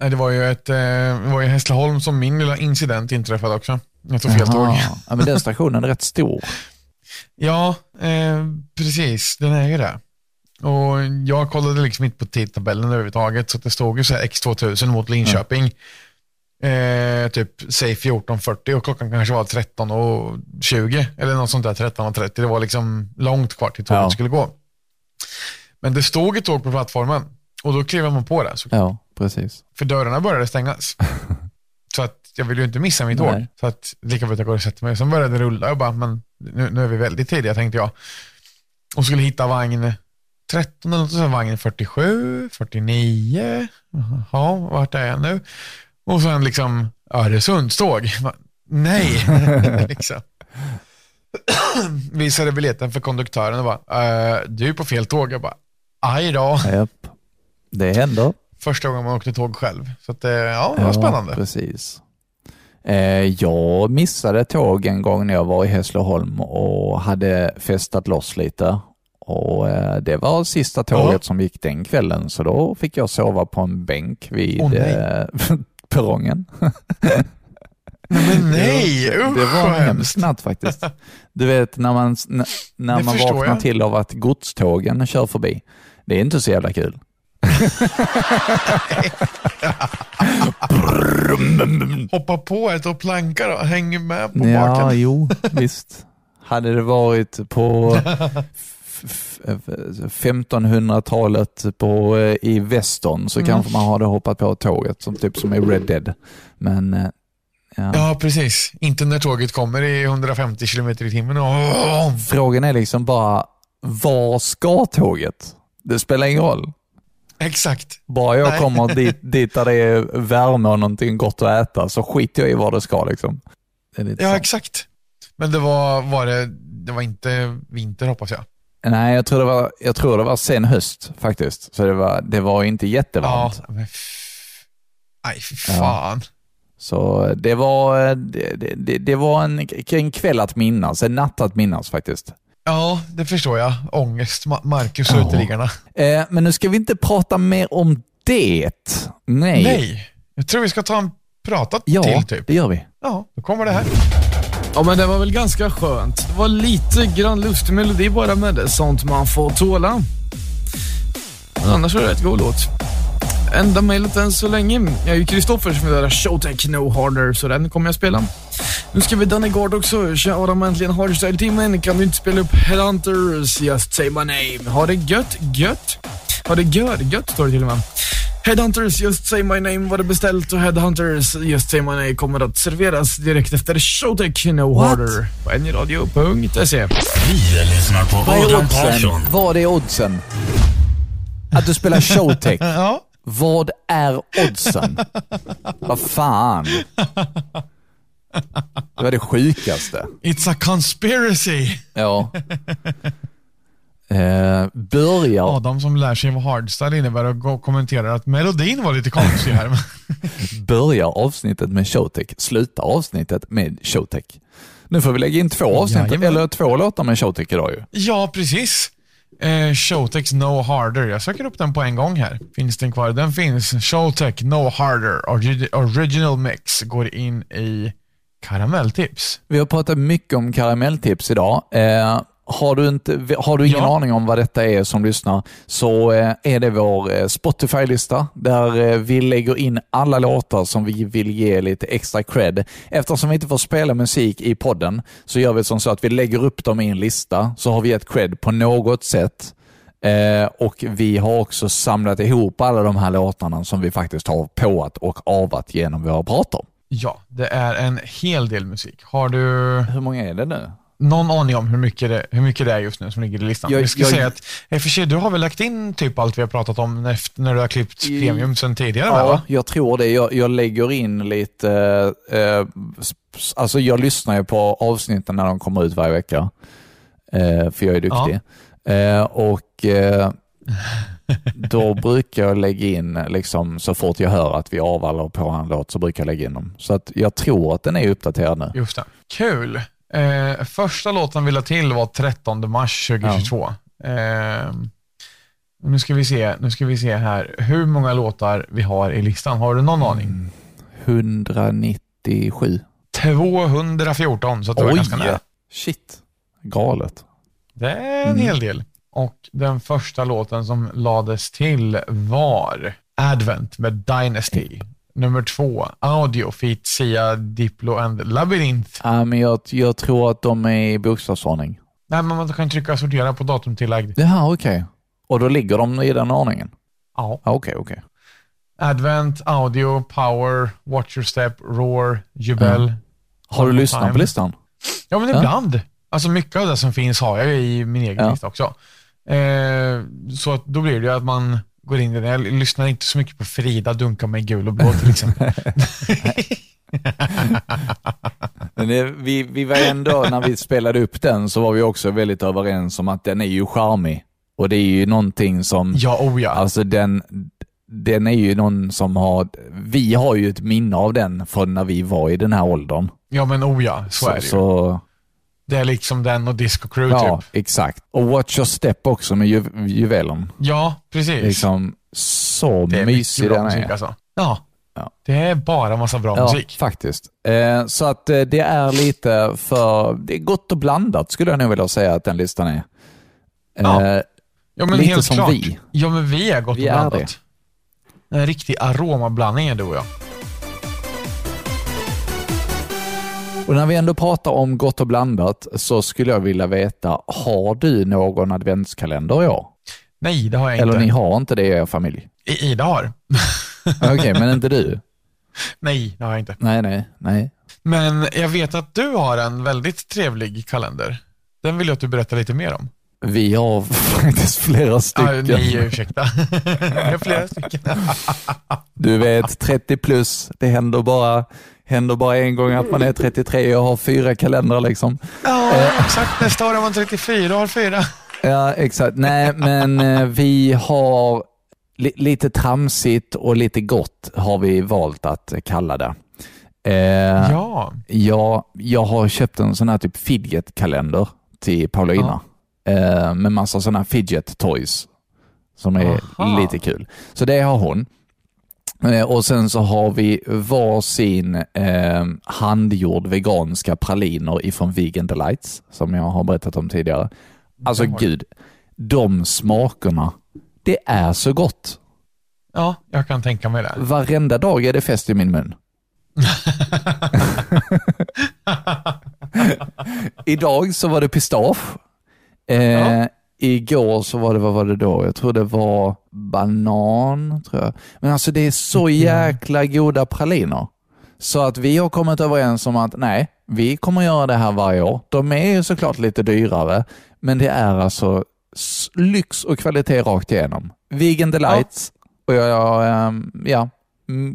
Det var ju ett, eh, det var ju Hässleholm som min lilla incident inträffade också. Jag tog fel tåg. Ja, men den stationen är rätt stor. [LAUGHS] Ja, eh, precis. Den är ju det. Och jag kollade liksom inte på tidtabellen överhuvudtaget, så det stod ju så här X2000 mot Linköping. Eh, typ, säg 14.40 och klockan kanske var 13.20 eller något sånt där, 13.30. Det var liksom långt kvar till tåget Ja. skulle gå. Men det stod ett tåg på plattformen och då klev man på det. Så, Ja, precis. För dörrarna började stängas. [LAUGHS] så att jag ville ju inte missa mitt tåg. Så att lika bra att jag går och sätter mig. Sen började det rulla och bara, men nu, nu är vi väldigt tidiga tänkte jag. Och skulle hitta vagn 13 eller något, sen vagn 47, 49. Jaha, vart är jag nu? Och sen liksom Öresundståg. Nej, [LAUGHS] liksom. Visade biljetten för konduktören och bara, "Eh, du är på fel tåg. Jag bara, aj då. Japp. Det händer. Första gången man åkte tåg själv. Så att, eh, ja, det var spännande. precis. Eh, jag missade tåg en gång när jag var i Hässleholm och hade festat loss lite. Och eh, Det var sista tåget Ja. som gick den kvällen, så då fick jag sova på en bänk vid eh, [LAUGHS] perrongen. Nej, men [LAUGHS] nej, det, usch det var en hemsk natt faktiskt. Du vet när man, när man vaknar jag. till av att godstågen kör förbi. Det är inte så jävla kul. [LAUGHS] Hoppa på ett och planka då, hänger med på Ja, baken. jo, visst. Hade det varit på f- f- f- 1500-talet på, eh, i Western så Mm. kanske man hade hoppat på tåget, som, typ som i Red Dead. Men eh, ja. Ja, precis. Inte när tåget kommer i 150 km i timmen. Åh, frågan är liksom bara, var ska tåget? Det spelar ingen roll. Exakt. Bara jag Nej. kommer dit, [LAUGHS] dit där det är värme och någonting gott att äta så skiter jag i var det ska. Liksom. Det Ja, så. exakt. Men det var, var det, det var inte vinter hoppas jag. Nej, jag tror, det var, jag tror det var sen höst faktiskt. Så det var, det var inte Ja, jättevarmt. men f- Nej, fy fan. Så det var, det, det, det var en, en kväll att minnas, en natt att minnas faktiskt. Ja, det förstår jag. Ångest, Ma- Marcus och Ja. uteliggarna. Eh, men nu ska vi inte prata mer om det. Nej. Nej, jag tror vi ska ta en prata Ja, till typ. det gör vi. Ja, då kommer det här. Ja men det var väl ganska skönt. Det var lite grann lustig melodi bara med det. Sånt man får tåla. Men annars var det rätt god låt. enda mejlet än så länge. Jag är ju Kristoffer som vill höra Showtech No Harder, så den kommer jag spela. Nu ska vi Danny Gard också. Tja Adam, äntligen Hardstyle-timmen. Kan du inte spela upp Headhunters, Just Say My Name? Ha det gött, gött. Ha det gött, gött står det till och med. Headhunters, Just Say My Name var det beställt och Headhunters, Just Say My Name kommer att serveras direkt efter Showtech No What? Harder på nradio.se. Vi lyssnar på Vad är Adam oddsen? Persson. Vad är oddsen? Att du spelar showtech? [LAUGHS] Ja. Vad är oddsen? Vad fan? Det var det sjukaste. It's a conspiracy. Ja. Eh, börjar, Adam som lär sig vad hardstyle innebär och kommenterar att melodin var lite konstig här. börjar avsnittet med showtech, slutar avsnittet med showtech. Nu får vi lägga in två avsnitt, Jajamän. eller två låtar med showtech idag ju. ja, precis. Eh, Showtech No Harder. Jag söker upp den på en gång här. Finns den kvar? Den finns. Showtech No Harder Origi- Original Mix går in i karamelltips. Vi har pratat mycket om karamelltips idag. Eh, har du, inte, har du ingen Ja. aning om vad detta är som lyssnar så eh, är det vår eh, Spotify-lista där eh, vi lägger in alla låtar som vi vill ge lite extra cred. Eftersom vi inte får spela musik i podden så gör vi som så att vi lägger upp dem i en lista så har vi ett cred på något sätt. Och Vi har också samlat ihop alla de här låtarna som vi faktiskt har påat och avat genom våra pratar. Ja, det är en hel del musik. Har du Hur många är det nu? någon aning om hur mycket det, hur mycket det är just nu som ligger i listan? Jag- vi ska jag- säga att, i och för sig, du har väl lagt in typ allt vi har pratat om efter, när du har klippt I- premium sen tidigare? Ja, va? jag tror det. Jag, jag lägger in lite, eh, alltså jag lyssnar ju på avsnitten när de kommer ut varje vecka. Eh, för jag är duktig. Eh, och eh, då brukar jag lägga in, liksom, så fort jag hör att vi avvallar på en låt så brukar jag lägga in dem. Så att jag tror att den är uppdaterad nu. Just det. Kul. Eh, första låten vi la till var 13 mars 2022. Eh, nu, ska vi se, nu ska vi se här hur många låtar vi har i listan. Har du någon aning? 197. 214, så att det var ganska nära. Shit. Galet. Det är en Mm. hel del. Och den första låten som lades till var Advent med Dynasty. Nummer två, Audio feat Sia, Diplo and Labyrinth. Ja, men jag, jag tror att de är i bokstavsordning. Nej, men man kan trycka sortera på datumtillägg. Jaha, okej. Och då ligger de i den ordningen? Ja. Ja, Okej, okej. Advent, Audio, Power, Watch Your Step, Roar, Jubel. Har du lyssnat på listan? Ja, men Ja. ibland. Alltså mycket av det som finns har jag i min egen Ja. lista också. Eh, så att då blir det ju att man går in i det. Jag lyssnar inte så mycket på Frida dunka mig gul och blå till exempel. [LAUGHS] Men vi, vi var ändå, när vi spelade upp den, så var vi också väldigt överens om att den är ju charmig. Och det är ju någonting som, ja, oh ja. alltså den, den är ju någon som har, vi har ju ett minne av den från när vi var i den här åldern. Ja, men oh ja, så, är det ju. så Det är liksom den och Disco Crew Ja, typ. exakt. Och Watch Your Step också med ju, juvelen. Ja, precis. Liksom, så det är mysig den musik är. alltså. Ja. Ja. Det är bara massa bra Ja, musik. faktiskt. Eh, så att eh, det är lite för, det är gott och blandat skulle jag nog vilja säga att den listan är. Eh, Ja. Ja, men lite helt som klart. vi. Ja, men vi är gott Vi och är blandat. En riktig aromablandning är du och jag. Och när vi ändå pratar om gott och blandat så skulle jag vilja veta, har du någon adventskalender i år? Nej, det har jag Eller inte. ni har inte det i er familj? I- Ida har. Okej, men inte du? [LAUGHS] Nej, det har jag inte. Nej, nej, nej. Men jag vet att du har en väldigt trevlig kalender. Den vill jag att du berättar lite mer om. Vi har [LAUGHS] faktiskt flera Ah, stycken. nej, ursäkta. [LAUGHS] Jag har flera stycken. Du vet, 30 plus, det händer bara, händer bara en gång att man är 33 och har fyra kalendrar liksom. Ja, exakt. Nästa år är man 34 och har fyra. Ja, exakt. Nej, men eh, vi har li lite tramsigt och lite gott har vi valt att kalla det. Eh, Ja. jag, jag har köpt en sån här typ fidget-kalender till Paulina eh, med massa sådana fidget toys som är Aha. lite kul. Så det har hon. Eh, och sen så har vi varsin eh, handgjord veganska praliner ifrån Vegan Delights som jag har berättat om tidigare. Alltså Ja. gud, de smakerna, det är så gott. Ja, jag kan tänka mig det. Varenda dag är det fest i min mun. [LAUGHS] [LAUGHS] Idag så var det pistage. Eh, Ja. Igår så var det, vad var det då? Jag tror det var banan, tror jag. Men alltså det är så jäkla goda praliner. Så att vi har kommit överens om att nej, vi kommer göra det här varje år. De är ju såklart lite dyrare, men det är alltså lyx och kvalitet rakt igenom. Vegan delights och jag, ehm, ja,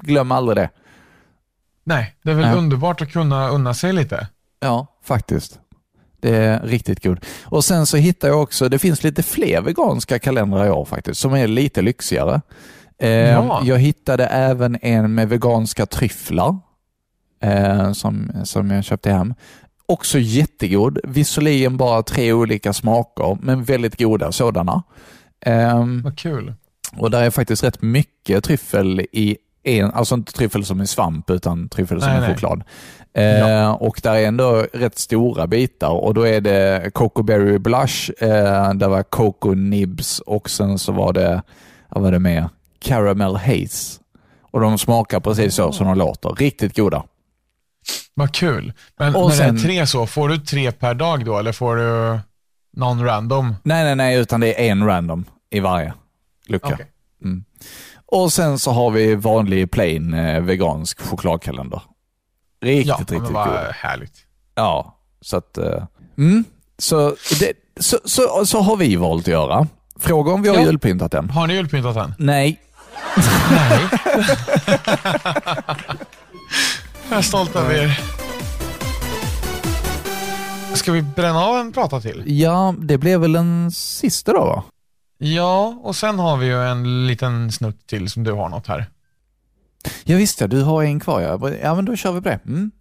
glöm aldrig det. Nej, det är väl Ja. underbart att kunna unna sig lite. Ja, faktiskt. Det är riktigt god. Och sen så hittar jag också, det finns lite fler veganska kalendrar i år faktiskt, som är lite lyxigare. Eh, Ja. Jag hittade även en med veganska tryfflar eh, som, som jag köpte hem. Också jättegod. Visserligen bara tre olika smaker, men väldigt goda sådana. Ehm, Vad kul. och där är faktiskt rätt mycket tryffel i en, alltså inte tryffel som en svamp utan tryffel som Nej, en nej. choklad. Eh, och där är ändå rätt stora bitar och då är det Coco Berry Blush, eh, där var Coco Nibs och sen så var det, vad var det mer? Caramel Haze. Och de smakar precis så som de låter. Riktigt goda. Vad kul. Men Och när det sen- är tre så, får du tre per dag då eller får du någon random? Nej, nej, nej, utan det är en random i varje lucka. Okej. Mm. Och sen så har vi vanlig plain eh, vegansk chokladkalender. Riktigt, ja, riktigt god. vad härligt. Ja, så att... eh, mm, så, det, så, så, så har vi valt att göra. Fråga om vi har Ja. julpyntat än. Har ni julpyntat än? Nej. Nej. [LAUGHS] jag är stolt över er. Ska vi bränna av en prata till? Ja, det blev väl den sista då va? Ja, och sen har vi ju en liten snutt till som du har något här. Ja visst ja, du har en kvar ja. Ja men då kör vi på det. Mm.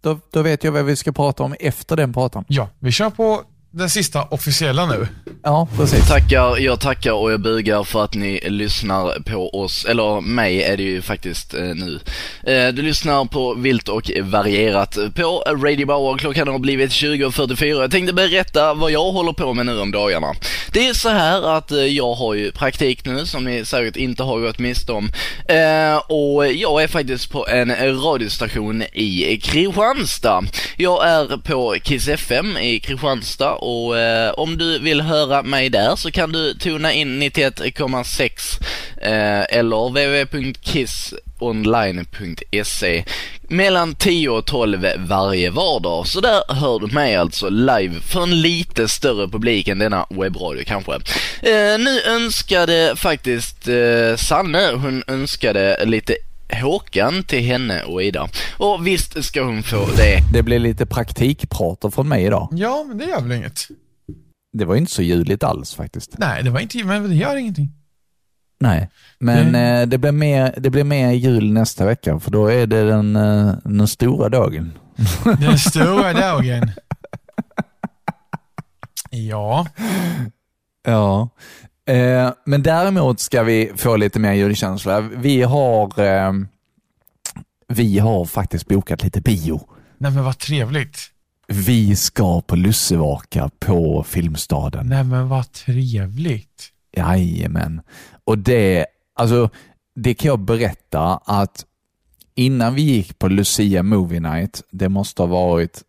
Då, då vet jag vad vi ska prata om efter den pratan. Ja, vi kör på den sista officiella nu. Ja, precis. Tackar, jag tackar och jag bugar för att ni lyssnar på oss, eller mig är det ju faktiskt eh, nu. Eh, du lyssnar på Vilt och varierat på Radio Bauer. Klockan har blivit 20.44. Jag tänkte berätta vad jag håller på med nu om dagarna. Det är så här att eh, jag har ju praktik nu som ni säkert inte har gått miste om. Eh, och jag är faktiskt på en radiostation i Kristianstad. Jag är på Kiss FM i Kristianstad och eh, om du vill höra mig där så kan du tona in 91,6 eh, eller www.kissonline.se mellan 10 och 12 varje vardag. Så där hör du mig alltså live för en lite större publik än denna webbradio kanske. Eh, nu önskade faktiskt eh, Sanne, hon önskade lite Håkan till henne och Ida. Och visst ska hon få det. Det blir lite praktikprater från mig idag. Ja, men det gör väl inget. Det var inte så ljudligt alls faktiskt. Nej, det var inte, men det gör ingenting. Nej, men Mm. eh, det, blir mer, det blir mer jul nästa vecka för då är det den, eh, den stora dagen. [LAUGHS] Den stora dagen. Ja, Ja. Eh, men däremot ska vi få lite mer julkänsla. Vi har, eh, vi har faktiskt bokat lite bio. nej men vad trevligt. Vi ska på lussevaka på Filmstaden. Nej men vad trevligt. Jajamän. Och det, alltså, det kan jag berätta att innan vi gick på Lucia Movie Night, det måste ha varit,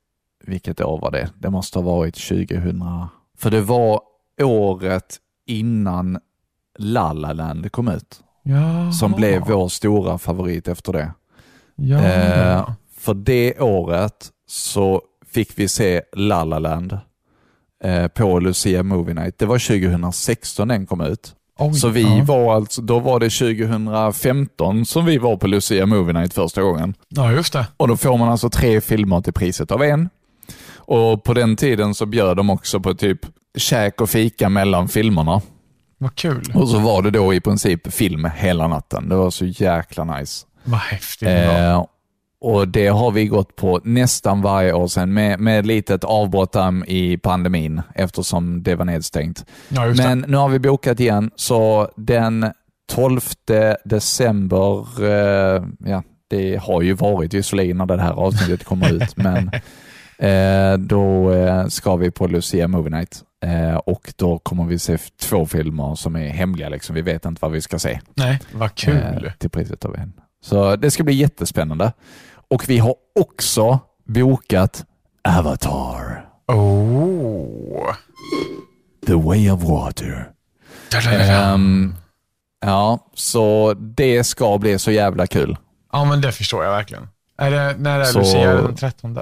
vilket år var det? Det måste ha varit 2000, för det var året innan La La Land kom ut, Ja. som blev vår stora favorit efter det. Ja. Eh, för det året så fick vi se La La Land eh, på Lucia Movie Night. Det var 2016 den kom ut. Oj, så vi ja. var alltså, då var det 2015 som vi var på Lucia Movie Night första gången. Ja, just det. Och då får man alltså tre filmer till priset av en. Och på den tiden så bjöd de också på typ käk och fika mellan filmerna. Vad kul. Och så var det då i princip film hela natten. Det var så jäkla nice. Vad häftigt. Eh, och Det har vi gått på nästan varje år sedan med, med litet avbrott i pandemin eftersom det var nedstängt. Ja, Men nu har vi bokat igen, så den 12 december, eh, ja, det har ju varit visserligen när det här avsnittet kommer ut, men [LAUGHS] eh, då eh, ska vi på Lucia Movie Night. Eh, och då kommer vi se två filmer som är hemliga. Liksom. Vi vet inte vad vi ska se. Nej, vad kul. Eh, till priset av en. Så det ska bli jättespännande. Och vi har också bokat Avatar. Oh. The Way of Water. Ehm, ja, så det ska bli så jävla kul. Ja, men det förstår jag verkligen. Är det, när är Så- Lucia? Den 13?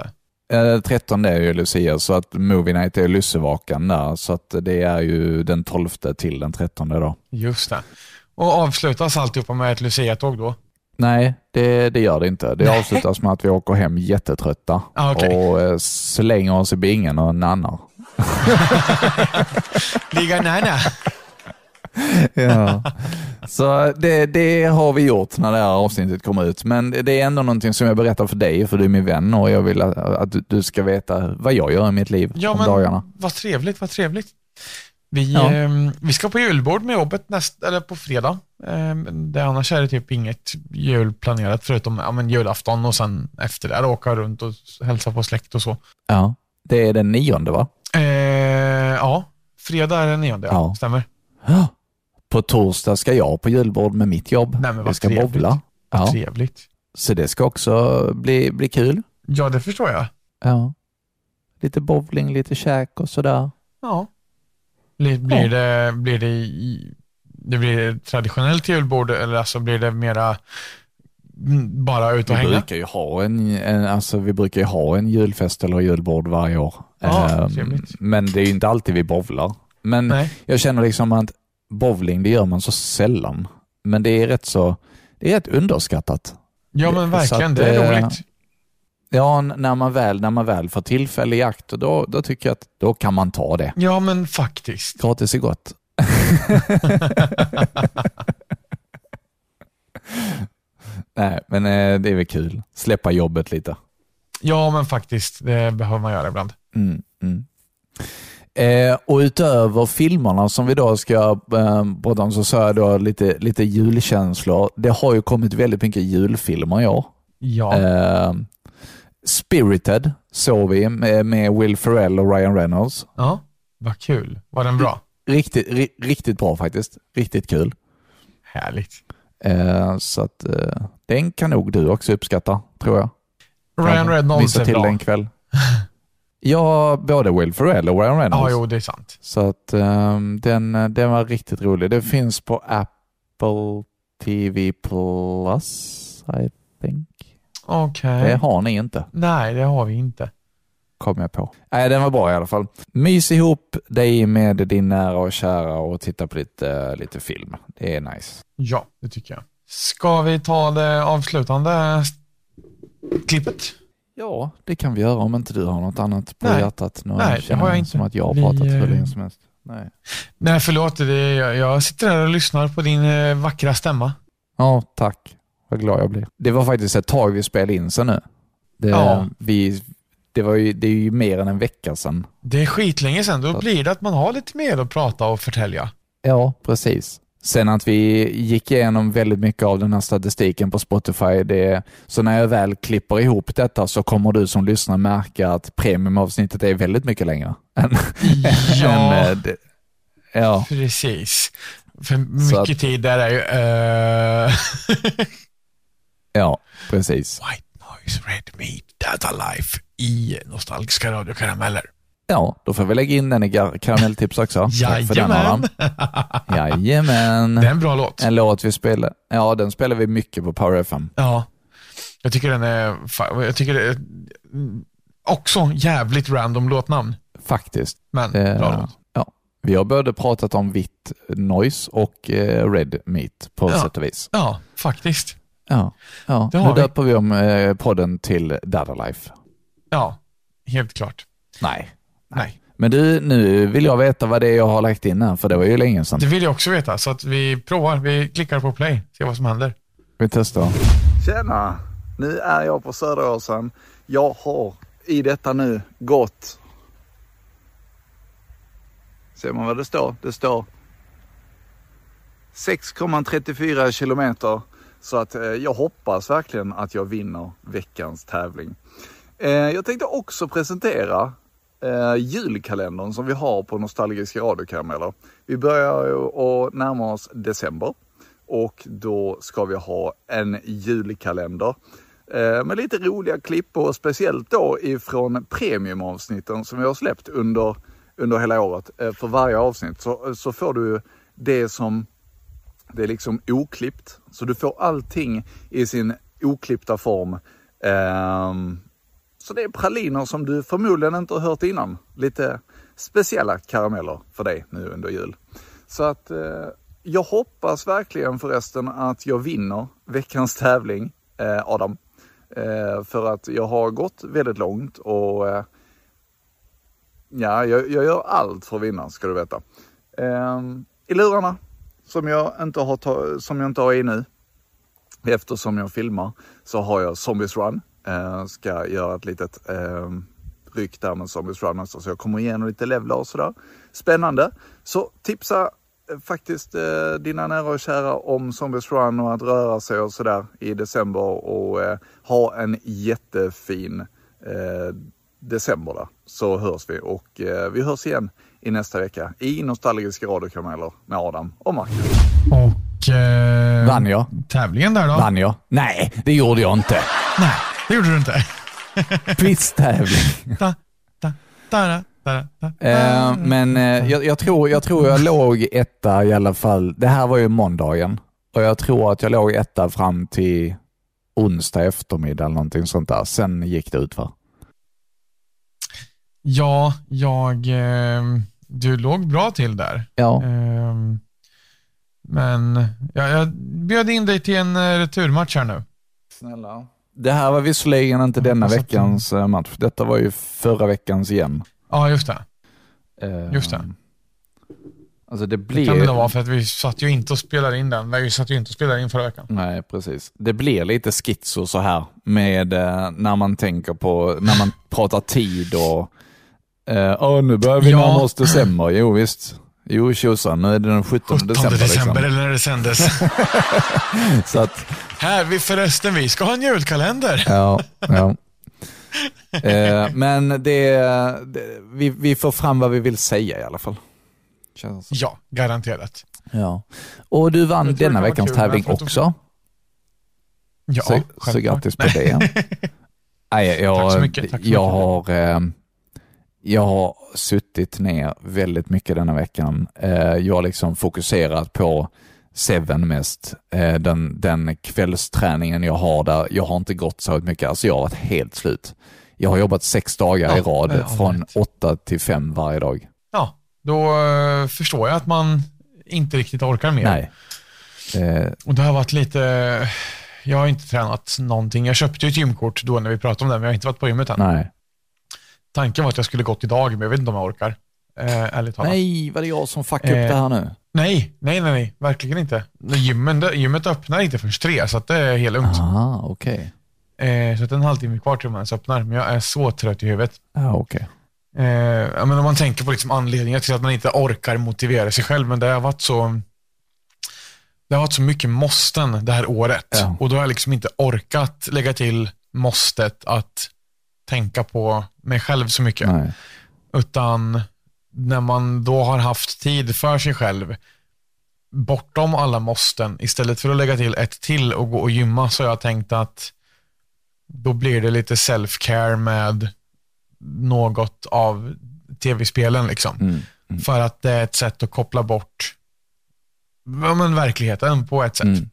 Eh, 13 är ju Lucia, så att Movie Night är Lussevakan där. Så att det är ju den 12 till den 13 då. Just det. Och avslutas alltihopa med ett Lucia-tåg då? Nej, det, det gör det inte. Det avslutas med att vi åker hem jättetrötta Ah, okej. och eh, slänger oss i bingen och nannar. [LAUGHS] Ligga nära. [LAUGHS] Ja. Så det, det har vi gjort när det här avsnittet kommer ut. Men det är ändå någonting som jag berättar för dig, för du är min vän och jag vill att, att du- ska veta vad jag gör i mitt liv Ja, om men dagarna. vad trevligt, vad trevligt. Vi, Ja. ehm, vi ska på julbord med jobbet näst, eller på fredag. Ehm, det, annars är det typ inget julplanerat förutom ja, men julafton och sen efter det åka runt och hälsa på släkt och så. Ja. Det är den nionde va? Eh, ja, fredag är den nionde, ja. Ja. Stämmer. På torsdag ska jag på julbord med mitt jobb. Nej, men vad jag ska trevligt. bowla. Ja. trevligt. Så det ska också bli, bli kul. Ja, det förstår jag. Ja. Lite bowling, lite käk och sådär. Ja. Blir, blir, det, blir det i, det blir traditionellt julbord eller alltså blir det mera mm, bara ut och Vi hänga? brukar ju ha en, en, alltså vi brukar ju ha en julfest eller julbord varje år. Ja, Ehm, men det är ju inte alltid vi bowlar. Men Nej. jag känner liksom att bowling, det gör man så sällan. Men det är rätt så, det är rätt underskattat. Ja, men verkligen. att, det är eh, roligt. Ja, när man väl, när man väl får tillfälle i akt, då, då tycker jag att då kan man ta det. Ja, men faktiskt. Gratis är gott. [LAUGHS] Nej, men eh, det är väl kul. Släppa jobbet lite. Ja, men faktiskt. Det behöver man göra ibland. Mm, mm. Eh, och utöver filmerna som vi då ska eh, prata om så sa jag då lite, lite julkänslor. Det har ju kommit väldigt mycket julfilmer i år. Ja. Eh, Spirited såg vi med, med Will Ferrell och Ryan Reynolds. Ja, vad kul. Var den bra? Riktigt, ri, riktigt bra faktiskt. Riktigt kul. Härligt. Eh, så att eh, den kan nog du också uppskatta, tror jag. Ryan Reynolds missa är till bra. en kväll. Ja, både Will Ferrell och Ryan Reynolds. Ja, jo, det är sant. Så att ehm, den, den var riktigt rolig. Den finns på Apple TV Plus, I think. Okej. Det har ni inte, Nej, det har vi inte. kom jag på. Nej, den var bra i alla fall. Mys ihop dig med din nära och kära och titta på lite, lite film. Det är nice. Ja, det tycker jag. Ska vi ta det avslutande klippet? Ja, det kan vi göra om inte du har något annat på Nej. hjärtat. Nu Nej, det har jag inte. Som att jag har Vi, pratat hur eh, länge som helst. Nej. Nej, förlåt. Det är, jag, jag sitter här och lyssnar på din eh, vackra stämma. Ja, tack. Vad glad jag blir. Det var faktiskt ett tag vi spelade in sen nu. Det, Ja. vi, det, var ju, det är ju mer än en vecka sedan. Det är skitlänge sedan. Då blir det att man har lite mer att prata och förtälja. Ja, precis. Sen att vi gick igenom väldigt mycket av den här statistiken på Spotify. Det, så när jag väl klipper ihop detta så kommer du som lyssnar märka att premiumavsnittet är väldigt mycket längre. [LAUGHS] Än, Ja. än, eh, det, ja, Precis. För mycket att- tid där är ju... eh, [LAUGHS] ja, precis. White Noise Red Meat Data Life i Nostalgiska radiokarameller. Ja, då får vi lägga in den i karamelltips också. Tack för den Jajamän. Adam. [LAUGHS] Jajamän. Det är en bra låt. En låt vi spelar. Ja, den spelar vi mycket på Power FM. Ja. Jag tycker den är... Jag tycker det är också jävligt random låtnamn. Faktiskt. Men Eh, bra låt. ja. Vi har både pratat om vitt noise och eh, red meat på Ja. sätt och vis. Ja, faktiskt. Ja, ja. Det nu vi. döper vi om eh, podden till Dada Life. Ja, helt klart. Nej. Nej. Men du, nu vill jag veta vad det är jag har lagt in här, för det var ju länge sedan. Det vill jag också veta, så att vi provar. Vi klickar på play, ser vad som händer. Vi testar. Tjena! Nu är jag på Söderåsen. Jag har i detta nu gått... Ser man vad det står? Det står 6,34 kilometer. Så att eh, jag hoppas verkligen att jag vinner veckans tävling. Eh, jag tänkte också presentera eh, julkalendern som vi har på Nostalgiska radiokarameller. Vi börjar ju att närma oss december och då ska vi ha en julkalender eh, med lite roliga klipp och speciellt då ifrån premiumavsnitten som vi har släppt under, under hela året. Eh, för varje avsnitt så, så får du det som det är liksom oklippt. Så du får allting i sin oklippta form. Eh, så det är praliner som du förmodligen inte har hört innan. Lite speciella karameller för dig nu under jul. Så att eh, jag hoppas verkligen förresten att jag vinner veckans tävling, eh, Adam. Eh, för att jag har gått väldigt långt och eh, ja, jag, jag gör allt för att vinna ska du veta. Ehm, I lurarna som jag inte har, som jag inte har i nu, eftersom jag filmar, så har jag Zombies Run. Eh, ska göra ett litet eh, ryck där med Zombies också, så jag kommer igenom lite levlar och sådär. Spännande. Så tipsa eh, faktiskt eh, dina nära och kära om Zombies Run och att röra sig och sådär i december och eh, ha en jättefin eh, december där. Så hörs vi och eh, vi hörs igen i nästa vecka i Nostalgiska radiokarameller med Adam och Marcus. Och... Eh, Vann jag? Tävlingen där då? Vann jag? Nej, det gjorde jag inte. Nej, det gjorde du inte. Quiztävling. Da, da, da. Eh, men eh, jag, jag, tror, jag tror jag låg etta i alla fall. Det här var ju måndagen och jag tror att jag låg etta fram till onsdag eftermiddag eller någonting sånt där. Sen gick det ut va? Ja, jag... Eh, du låg bra till där. Ja. Men ja, jag bjöd in dig till en returmatch här nu. Snälla. Det här var visserligen inte denna veckans eh, match. Detta var ju förra veckans igen. Ja, just det. Eh, Just det. Alltså det Det blir... kan det nog vara för att vi satt ju inte och spelade in den. Vi satt ju inte och spelade in förra veckan. Nej, precis. Det blir lite schizo så här med eh, när man tänker på, när man pratar tid och eh, åh, nu börjar vi Ja. närma oss december. Jo visst. Jo tjosan, nu är det den 17, 17 december. december, liksom. eller när det sändes. [LAUGHS] Så att, här, vi förresten, vi ska ha en julkalender. ja, ja. [LAUGHS] Eh, men det, det vi, vi får fram vad vi vill säga i alla fall. Känns så. Ja, garanterat. Ja. Och du vann denna veckans tävling också. Ja, så, så grattis på det. [LAUGHS] Nej, jag, Tack så mycket, tack så jag, mycket. har, eh, jag har suttit ner väldigt mycket denna veckan. Eh, jag har liksom fokuserat på Seven mest. Eh, den, den kvällsträningen jag har där, jag har inte gått så mycket. Alltså jag har varit helt slut. Jag har jobbat sex dagar i Ja, rad, ja, från rätt. åtta till fem varje dag. Ja, då eh, förstår jag att man inte riktigt orkar mer. Nej. Och det har varit lite, jag har inte tränat någonting. Jag köpte ju ett gymkort då när vi pratade om det, men jag har inte varit på gymmet än. nej. Tanken var att jag skulle gått idag, men jag vet inte om jag orkar. Eh, ärligt talat. nej, var det jag som fuckade Eh, upp det här nu? Nej, nej, nej, nej, verkligen inte. Gymmen, gymmet öppnar inte förrän tre, så det är helt lugnt. Aha, okej. Eh, så det är en halvtimme kvar till man ens öppnar, men jag är så trött i huvudet. Ja, okej. Eh, men om man tänker på liksom anledningar till att man inte orkar motivera sig själv, men det har varit så det har varit så mycket måsten det här året. Ja. Och då har jag liksom inte orkat lägga till måstet att tänka på mig själv så mycket. Nej. Utan när man då har haft tid för sig själv, bortom alla måsten, istället för att lägga till ett till och gå och gymma, så har jag tänkt att då blir det lite self-care med något av tv-spelen. Liksom. Mm. För att det är ett sätt att koppla bort ja, men verkligheten på ett sätt. Mm.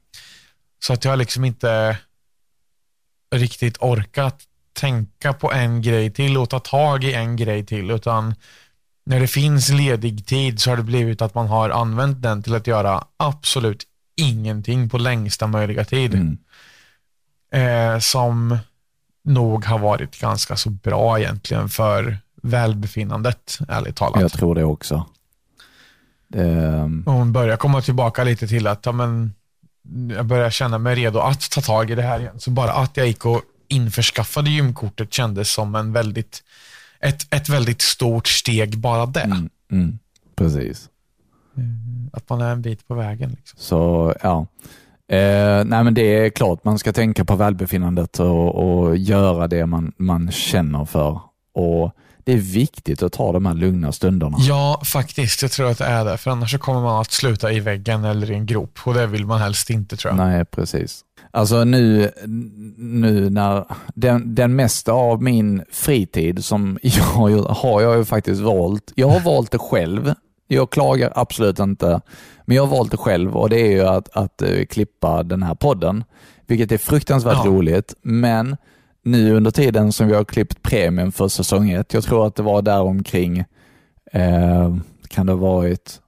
Så att jag liksom inte riktigt orkat tänka på en grej till och ta tag i en grej till, utan när det finns ledig tid så har det blivit att man har använt den till att göra absolut ingenting på längsta möjliga tid. Mm. Eh, som nog har varit ganska så bra egentligen för välbefinnandet, ärligt talat. Jag tror det också. Och hon börjar komma tillbaka lite till att ja, men, jag börjar känna mig redo att ta tag i det här igen. Så bara att jag gick och införskaffade gymkortet kändes som en väldigt, ett, ett väldigt stort steg bara det. mm, mm, precis. Att man är en bit på vägen. Liksom. Så ja. Eh, nej men det är klart man ska tänka på välbefinnandet och, och göra det man, man känner för. Och det är viktigt att ta de här lugna stunderna. Ja, faktiskt. Jag tror att det är det. För annars kommer man att sluta i väggen eller i en grop. Och det vill man helst inte tror jag. Nej, precis. Alltså nu, nu när den, den mesta av min fritid som [LAUGHS] jag har jag ju faktiskt valt. Jag har valt det själv. Jag klagar absolut inte, men jag har valt det själv och det är ju att, att eh, klippa den här podden, vilket är fruktansvärt Ja. roligt. Men nu under tiden som vi har klippt premium för säsong ett, jag tror att det var där omkring, eh, kan det ha varit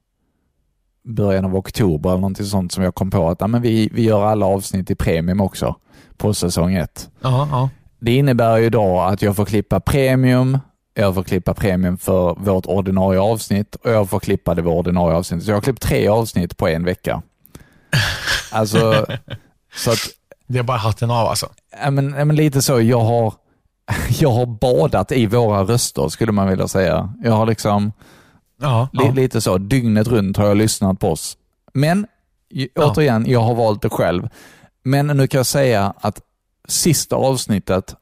början av oktober eller någonting sånt som jag kom på att ja, men vi, vi gör alla avsnitt i premium också på säsong ett. Ja, ja. Det innebär ju då att jag får klippa premium, jag får klippa premium för vårt ordinarie avsnitt och jag får klippa det ordinarie avsnittet. Så jag har klippt tre avsnitt på en vecka. [LAUGHS] Alltså, så att, Det är bara hatten av alltså. ja, men, ja, men lite så, jag har, [LAUGHS] jag har badat i våra röster skulle man vilja säga. Jag har liksom, Ja, ja. Lite så, dygnet runt har jag lyssnat på oss. Men återigen, jag har valt det själv. Men nu kan jag säga att sista avsnittet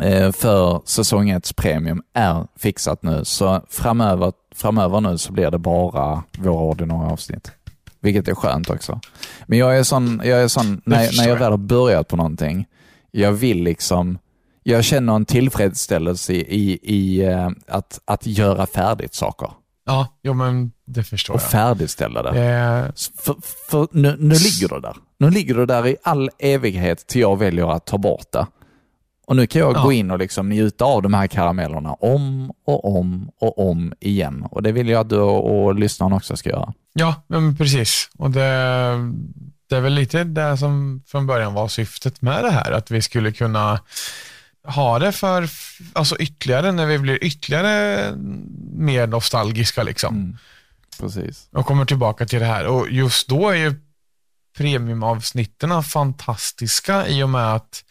eh, för säsong 1 premium är fixat nu. Så framöver, framöver nu så blir det bara våra ordinarie avsnitt. Vilket är skönt också. Men jag är sån, jag är sån när, när jag jag. väl har börjat på någonting, jag vill liksom, jag känner en tillfredsställelse i, i, i eh, att, att göra färdigt saker Ja, jo, men det förstår och jag. färdigställa det. Eh, För, för nu, nu ligger det där. Nu ligger det där i all evighet till jag väljer att ta bort det. Och nu kan jag Ja. gå in och liksom njuta av de här karamellerna om och om och om igen. Och det vill jag att du och, och lyssnarna också ska göra. Ja, men precis. Och det, det är väl lite det som från början var syftet med det här, att vi skulle kunna ha det för alltså ytterligare, när vi blir ytterligare mer nostalgiska liksom. Precis. Och kommer tillbaka till det här. Och just då är ju premiumavsnitten fantastiska i och med att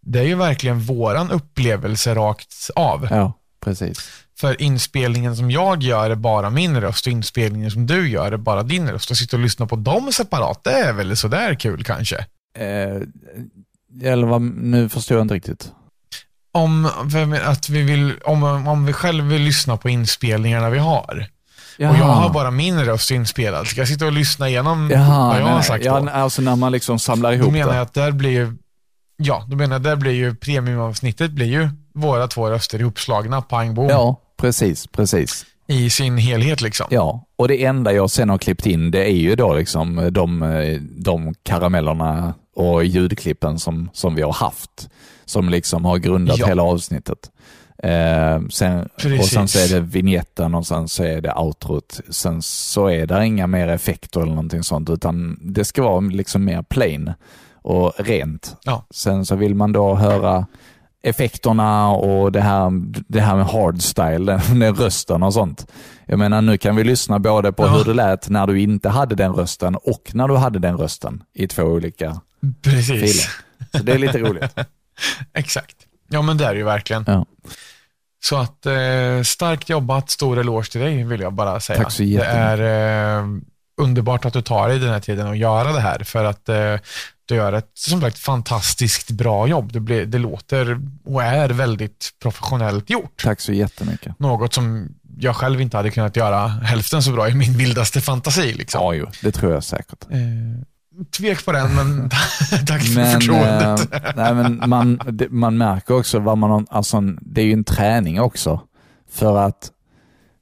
det är ju verkligen våran upplevelse rakt av. Ja, precis. För inspelningen som jag gör är bara min röst och inspelningen som du gör är bara din röst. Att sitta och lyssna på dem separat, det är väl sådär kul kanske. Eh, eller vad, nu förstår jag inte riktigt. Om, att vi vill, om, om vi själv vill lyssna på inspelningarna vi har. Och jag Jaha. har bara min röst inspelad. Ska jag sitta och lyssna igenom Jaha, vad jag nej, har sagt ja, då? Alltså när man liksom samlar Då ihop menar det. jag att där blir ju, ja, då menar jag att där blir ju premiumavsnittet blir ju våra två röster ihopslagna, pang bom, Ja, precis, precis. I sin helhet liksom. Ja, och det enda jag sen har klippt in det är ju då liksom de, de karamellerna och ljudklippen som, som vi har haft. Som liksom har grundat Ja. hela avsnittet. Eh, sen, och sen så är det vignetten och sen så är det outrot. Sen så är det inga mer effekter eller någonting sånt utan det ska vara liksom mer plain och rent. Ja. Sen så vill man då höra effekterna och det här, det här med hardstyle, [LAUGHS] den, rösten och sånt. Jag menar nu kan vi lyssna både på Ja. hur det lät när du inte hade den rösten och när du hade den rösten i två olika Precis. filer. Så det är lite roligt. [LAUGHS] Exakt. Ja, men det är det ju verkligen. Ja. Så att eh, starkt jobbat, stor eloge till dig vill jag bara säga. Tack så Det jättemycket. är eh, underbart att du tar dig den här tiden och göra det här för att eh, du gör ett som sagt fantastiskt bra jobb. Det, blir, det låter och är väldigt professionellt gjort. Tack så jättemycket. Något som jag själv inte hade kunnat göra hälften så bra i min vildaste fantasi. Liksom. Ja, jo, det tror jag säkert. Eh, tvek på den, men [LAUGHS] tack för Men, förtroendet. eh, nej, men man, man märker också vad man alltså, det är ju en träning också. För att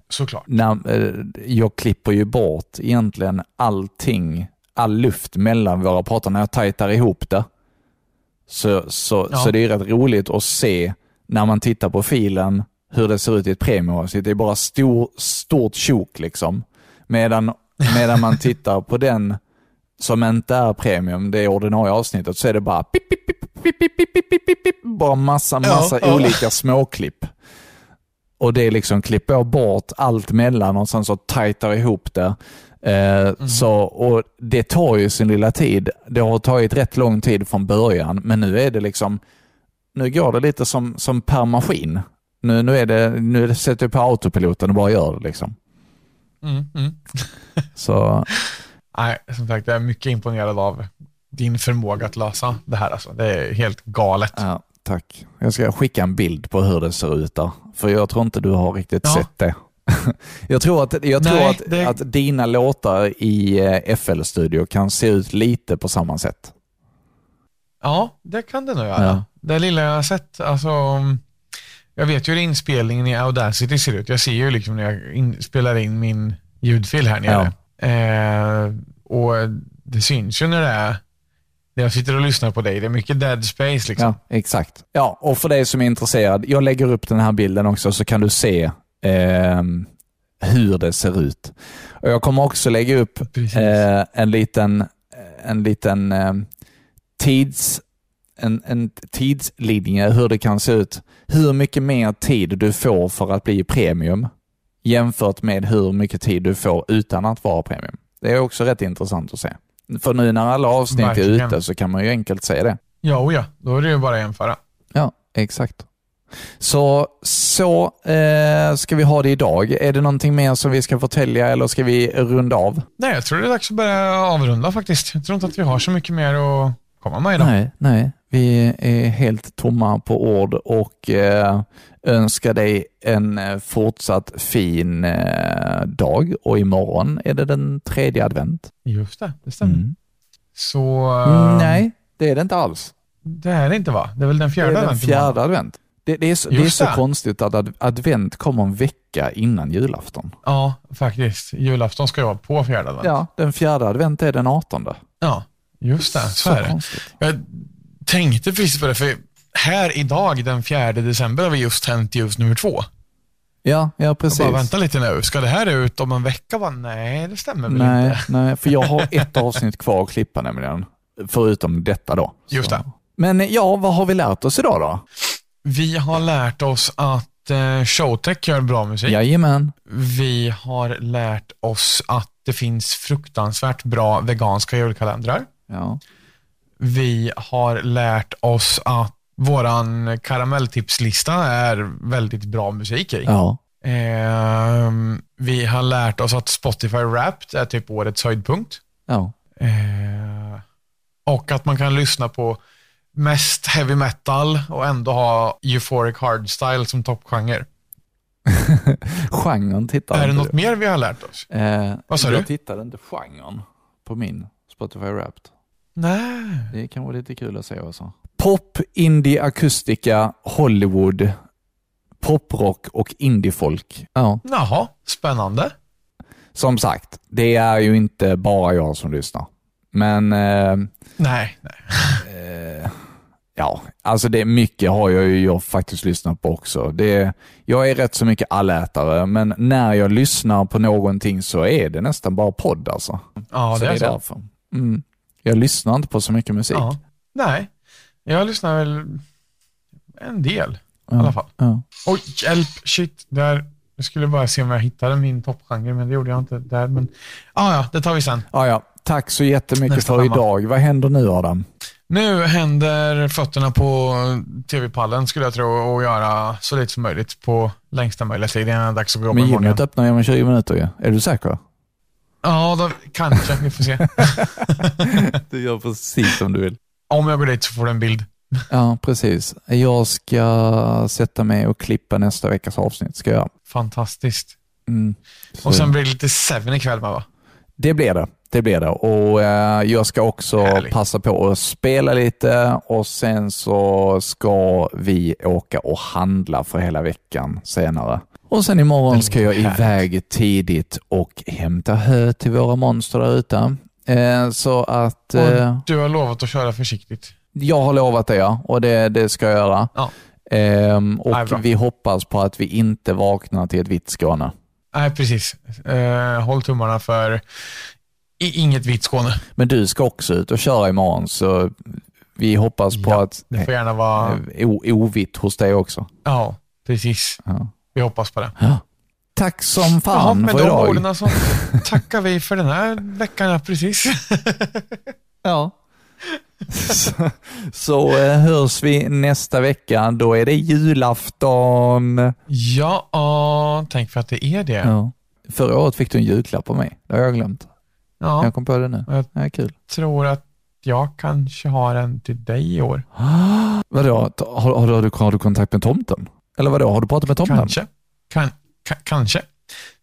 Såklart. när, eh, jag klipper ju bort egentligen allting, all luft mellan våra parter. När jag tajtar ihop det så, så, ja. så det är rätt roligt att se när man tittar på filen hur det ser ut i ett premieavsnitt. Det är bara stor, stort tjok liksom. Medan, medan man tittar på den som inte är premium, det är ordinarie avsnittet, så är det bara pip, pip, pip, bara massa, massa ja, olika ja. småklipp. Och det är liksom klipper jag bort allt mellan och sen så tajtar ihop det. Eh, så, och Det tar ju sin lilla tid. Det har tagit rätt lång tid från början, men nu är det liksom nu går det lite som, som per maskin. Nu, nu, är det, nu är det, sätter jag på autopiloten och bara gör det. Liksom. Mm, mm. [LAUGHS] Så Nej, som sagt, jag är mycket imponerad av din förmåga att lösa det här. Alltså. Det är helt galet. ja, tack. Jag ska skicka en bild på hur det ser ut där. För jag tror inte du har riktigt Ja. sett det. [LAUGHS] jag tror, att, jag tror Nej, att, det- att dina låtar i eh, FL-studio kan se ut lite på samma sätt. Ja, det kan det nog göra. Ja. Det lilla jag har sett, alltså, jag vet ju hur inspelningen i Audacity ser ut. Jag ser ju liksom när jag in, spelar in min ljudfil här nere. Eh, och det syns ju när det är, när jag sitter och lyssnar på dig. Det är mycket dead space liksom. Ja, exakt. Ja, och för dig som är intresserad, jag lägger upp den här bilden också så kan du se ehm, hur det ser ut. Och Jag kommer också lägga upp eh, en liten, en liten ehm, tids, en, en tidslinje hur det kan se ut. Hur mycket mer tid du får för att bli premium jämfört med hur mycket tid du får utan att vara premium. Det är också rätt intressant att se. För nu när alla avsnitt Verkligen. är ute så kan man ju enkelt se det. Ja, och ja, då är det ju bara att jämföra. Ja, exakt. Så, så eh, ska vi ha det idag. Är det någonting mer som vi ska förtälja eller ska vi runda av? Nej, jag tror det är dags att börja avrunda faktiskt. Jag tror inte att vi har så mycket mer att komma med idag. Nej, nej. Vi är helt tomma på ord och eh, önskar dig en eh, fortsatt fin eh, dag och imorgon är det den tredje advent. Just det, det stämmer. Mm. Så... eh, Nej, det är det inte alls. Det är det inte va? Det är väl den Det fjärde är den advent imorgon? fjärde advent. Det, det är så, det är så konstigt att ad, advent kommer en vecka innan julafton. Ja, faktiskt. Julafton ska ju vara på fjärde advent. Ja, den fjärde advent är den 18. Ja, just det. Så, Så är det. konstigt. Jag tänkte precis på det, för här idag den 4 december har vi just tänt ljus nummer två. Ja, ja precis. Jag bara, vänta lite nu, ska det här ut om en vecka? Bara, nej, det stämmer väl nej, inte. nej, för jag har [LAUGHS] ett avsnitt kvar att klippa nämligen. Förutom detta då. Just Så. det. Men ja, vad har vi lärt oss idag då? Vi har lärt oss att eh, Showtech gör bra musik. Jajamän. Vi har lärt oss att det finns fruktansvärt bra veganska julkalendrar. Ja. Vi har lärt oss att våran karamelltipslista är väldigt bra musik i. Ja. Ehm, vi har lärt oss att Spotify Wrapped är typ årets höjdpunkt. Ja. Ehm, och att man kan lyssna på mest heavy metal och ändå ha euphoric hardstyle som toppgenre. [LAUGHS] Genren tittar Är det något du. mer vi har lärt oss? Eh, Vad sa jag du? tittade inte genren på min Spotify Wrapped. Nej. Det kan vara lite kul att se också. Pop, indie, akustika, Hollywood, poprock och indiefolk. Ja. Jaha, spännande. Som sagt, det är ju inte bara jag som lyssnar. Men eh, Nej, nej. eh, ja, alltså det är mycket har jag ju jag faktiskt lyssnat på också. Det, jag är rätt så mycket allätare, men när jag lyssnar på någonting så är det nästan bara podd alltså. Ja, så det är så. därför. Mm. Jag lyssnar inte på så mycket musik. Ja. Nej, jag lyssnar väl en del i Ja, alla fall. ja. Oj, hjälp, shit. Där. Jag skulle bara se om jag hittade min toppgenre, men det gjorde jag inte där. Men ah, ja, det tar vi sen. Ja, ja. Tack så jättemycket Nästa för femma. idag. Vad händer nu Adam? Nu händer fötterna på tv-pallen skulle jag tro och göra så lite som möjligt på längsta möjliga tid innan det är dags att gå Men upp imorgon. gymmet öppnar om 20 minuter ju. Är du säker? Ja, då, kanske. Vi får se. [LAUGHS] du gör precis som du vill. Om jag går dit så får du en bild. Ja, precis. Jag ska sätta mig och klippa nästa veckas avsnitt. Ska jag. Fantastiskt. Mm. Och sen blir det lite Seven ikväll med va? Det blir det. Det blir det. Och eh, Jag ska också Härligt. passa på att spela lite och sen så ska vi åka och handla för hela veckan senare. Och sen imorgon ska jag iväg tidigt och hämta hö till våra monster där ute. Eh, så att Och eh, du har lovat att köra försiktigt. jag har lovat det ja, och det, det ska jag göra. Ja. Ehm, Nej, och vi hoppas på att vi inte vaknar till ett vitt Skåne. Nej, precis. Eh, håll tummarna för inget vitt Skåne. Men du ska också ut och köra imorgon, så vi hoppas på Ja, att Det får gärna vara... eh, ovitt hos dig också. Ja, precis. Ja. Vi hoppas på det. Tack som Ja, fan med för de idag. orden så [LAUGHS] tackar vi för den här veckan, ja, precis. [LAUGHS] Ja. så så eh, hörs vi nästa vecka. Då är det julafton. Ja, ja, tänk för att det är det. Ja. Förra året fick du en julklapp av mig. Det har jag glömt. Ja, Jag kom på det nu. Jag- är kul. tror att jag kanske har en till dig i år. [GASPS] Vadå? Har, har, du- har, du, kontakt med tomten? Eller vadå, har du pratat med tomten? Kanske. Kan, ka- kanske.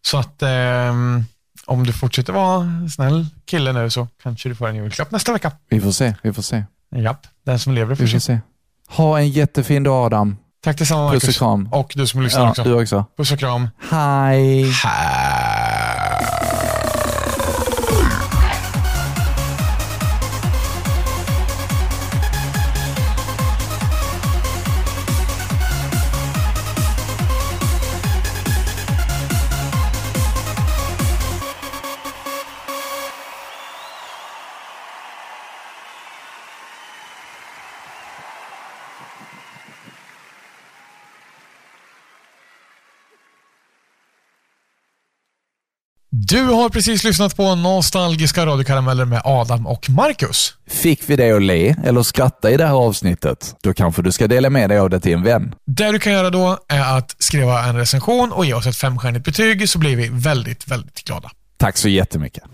Så att ehm, om du fortsätter vara snäll kille nu så kanske du får en julklapp nästa vecka. Vi får se, vi får se. Japp, den som lever får Vi får se. Ha en jättefin dag Adam. Tack detsamma Puss och Marcus. kram. Och du som lyssnar Ja, också. du också. Puss och kram. Hej. Du har precis lyssnat på Nostalgiska radiokarameller med Adam och Marcus. Fick vi dig att le eller skratta i det här avsnittet? Då kanske du ska dela med dig av det till en vän. Det du kan göra då är att skriva en recension och ge oss ett femstjärnigt betyg så blir vi väldigt, väldigt glada. Tack så jättemycket.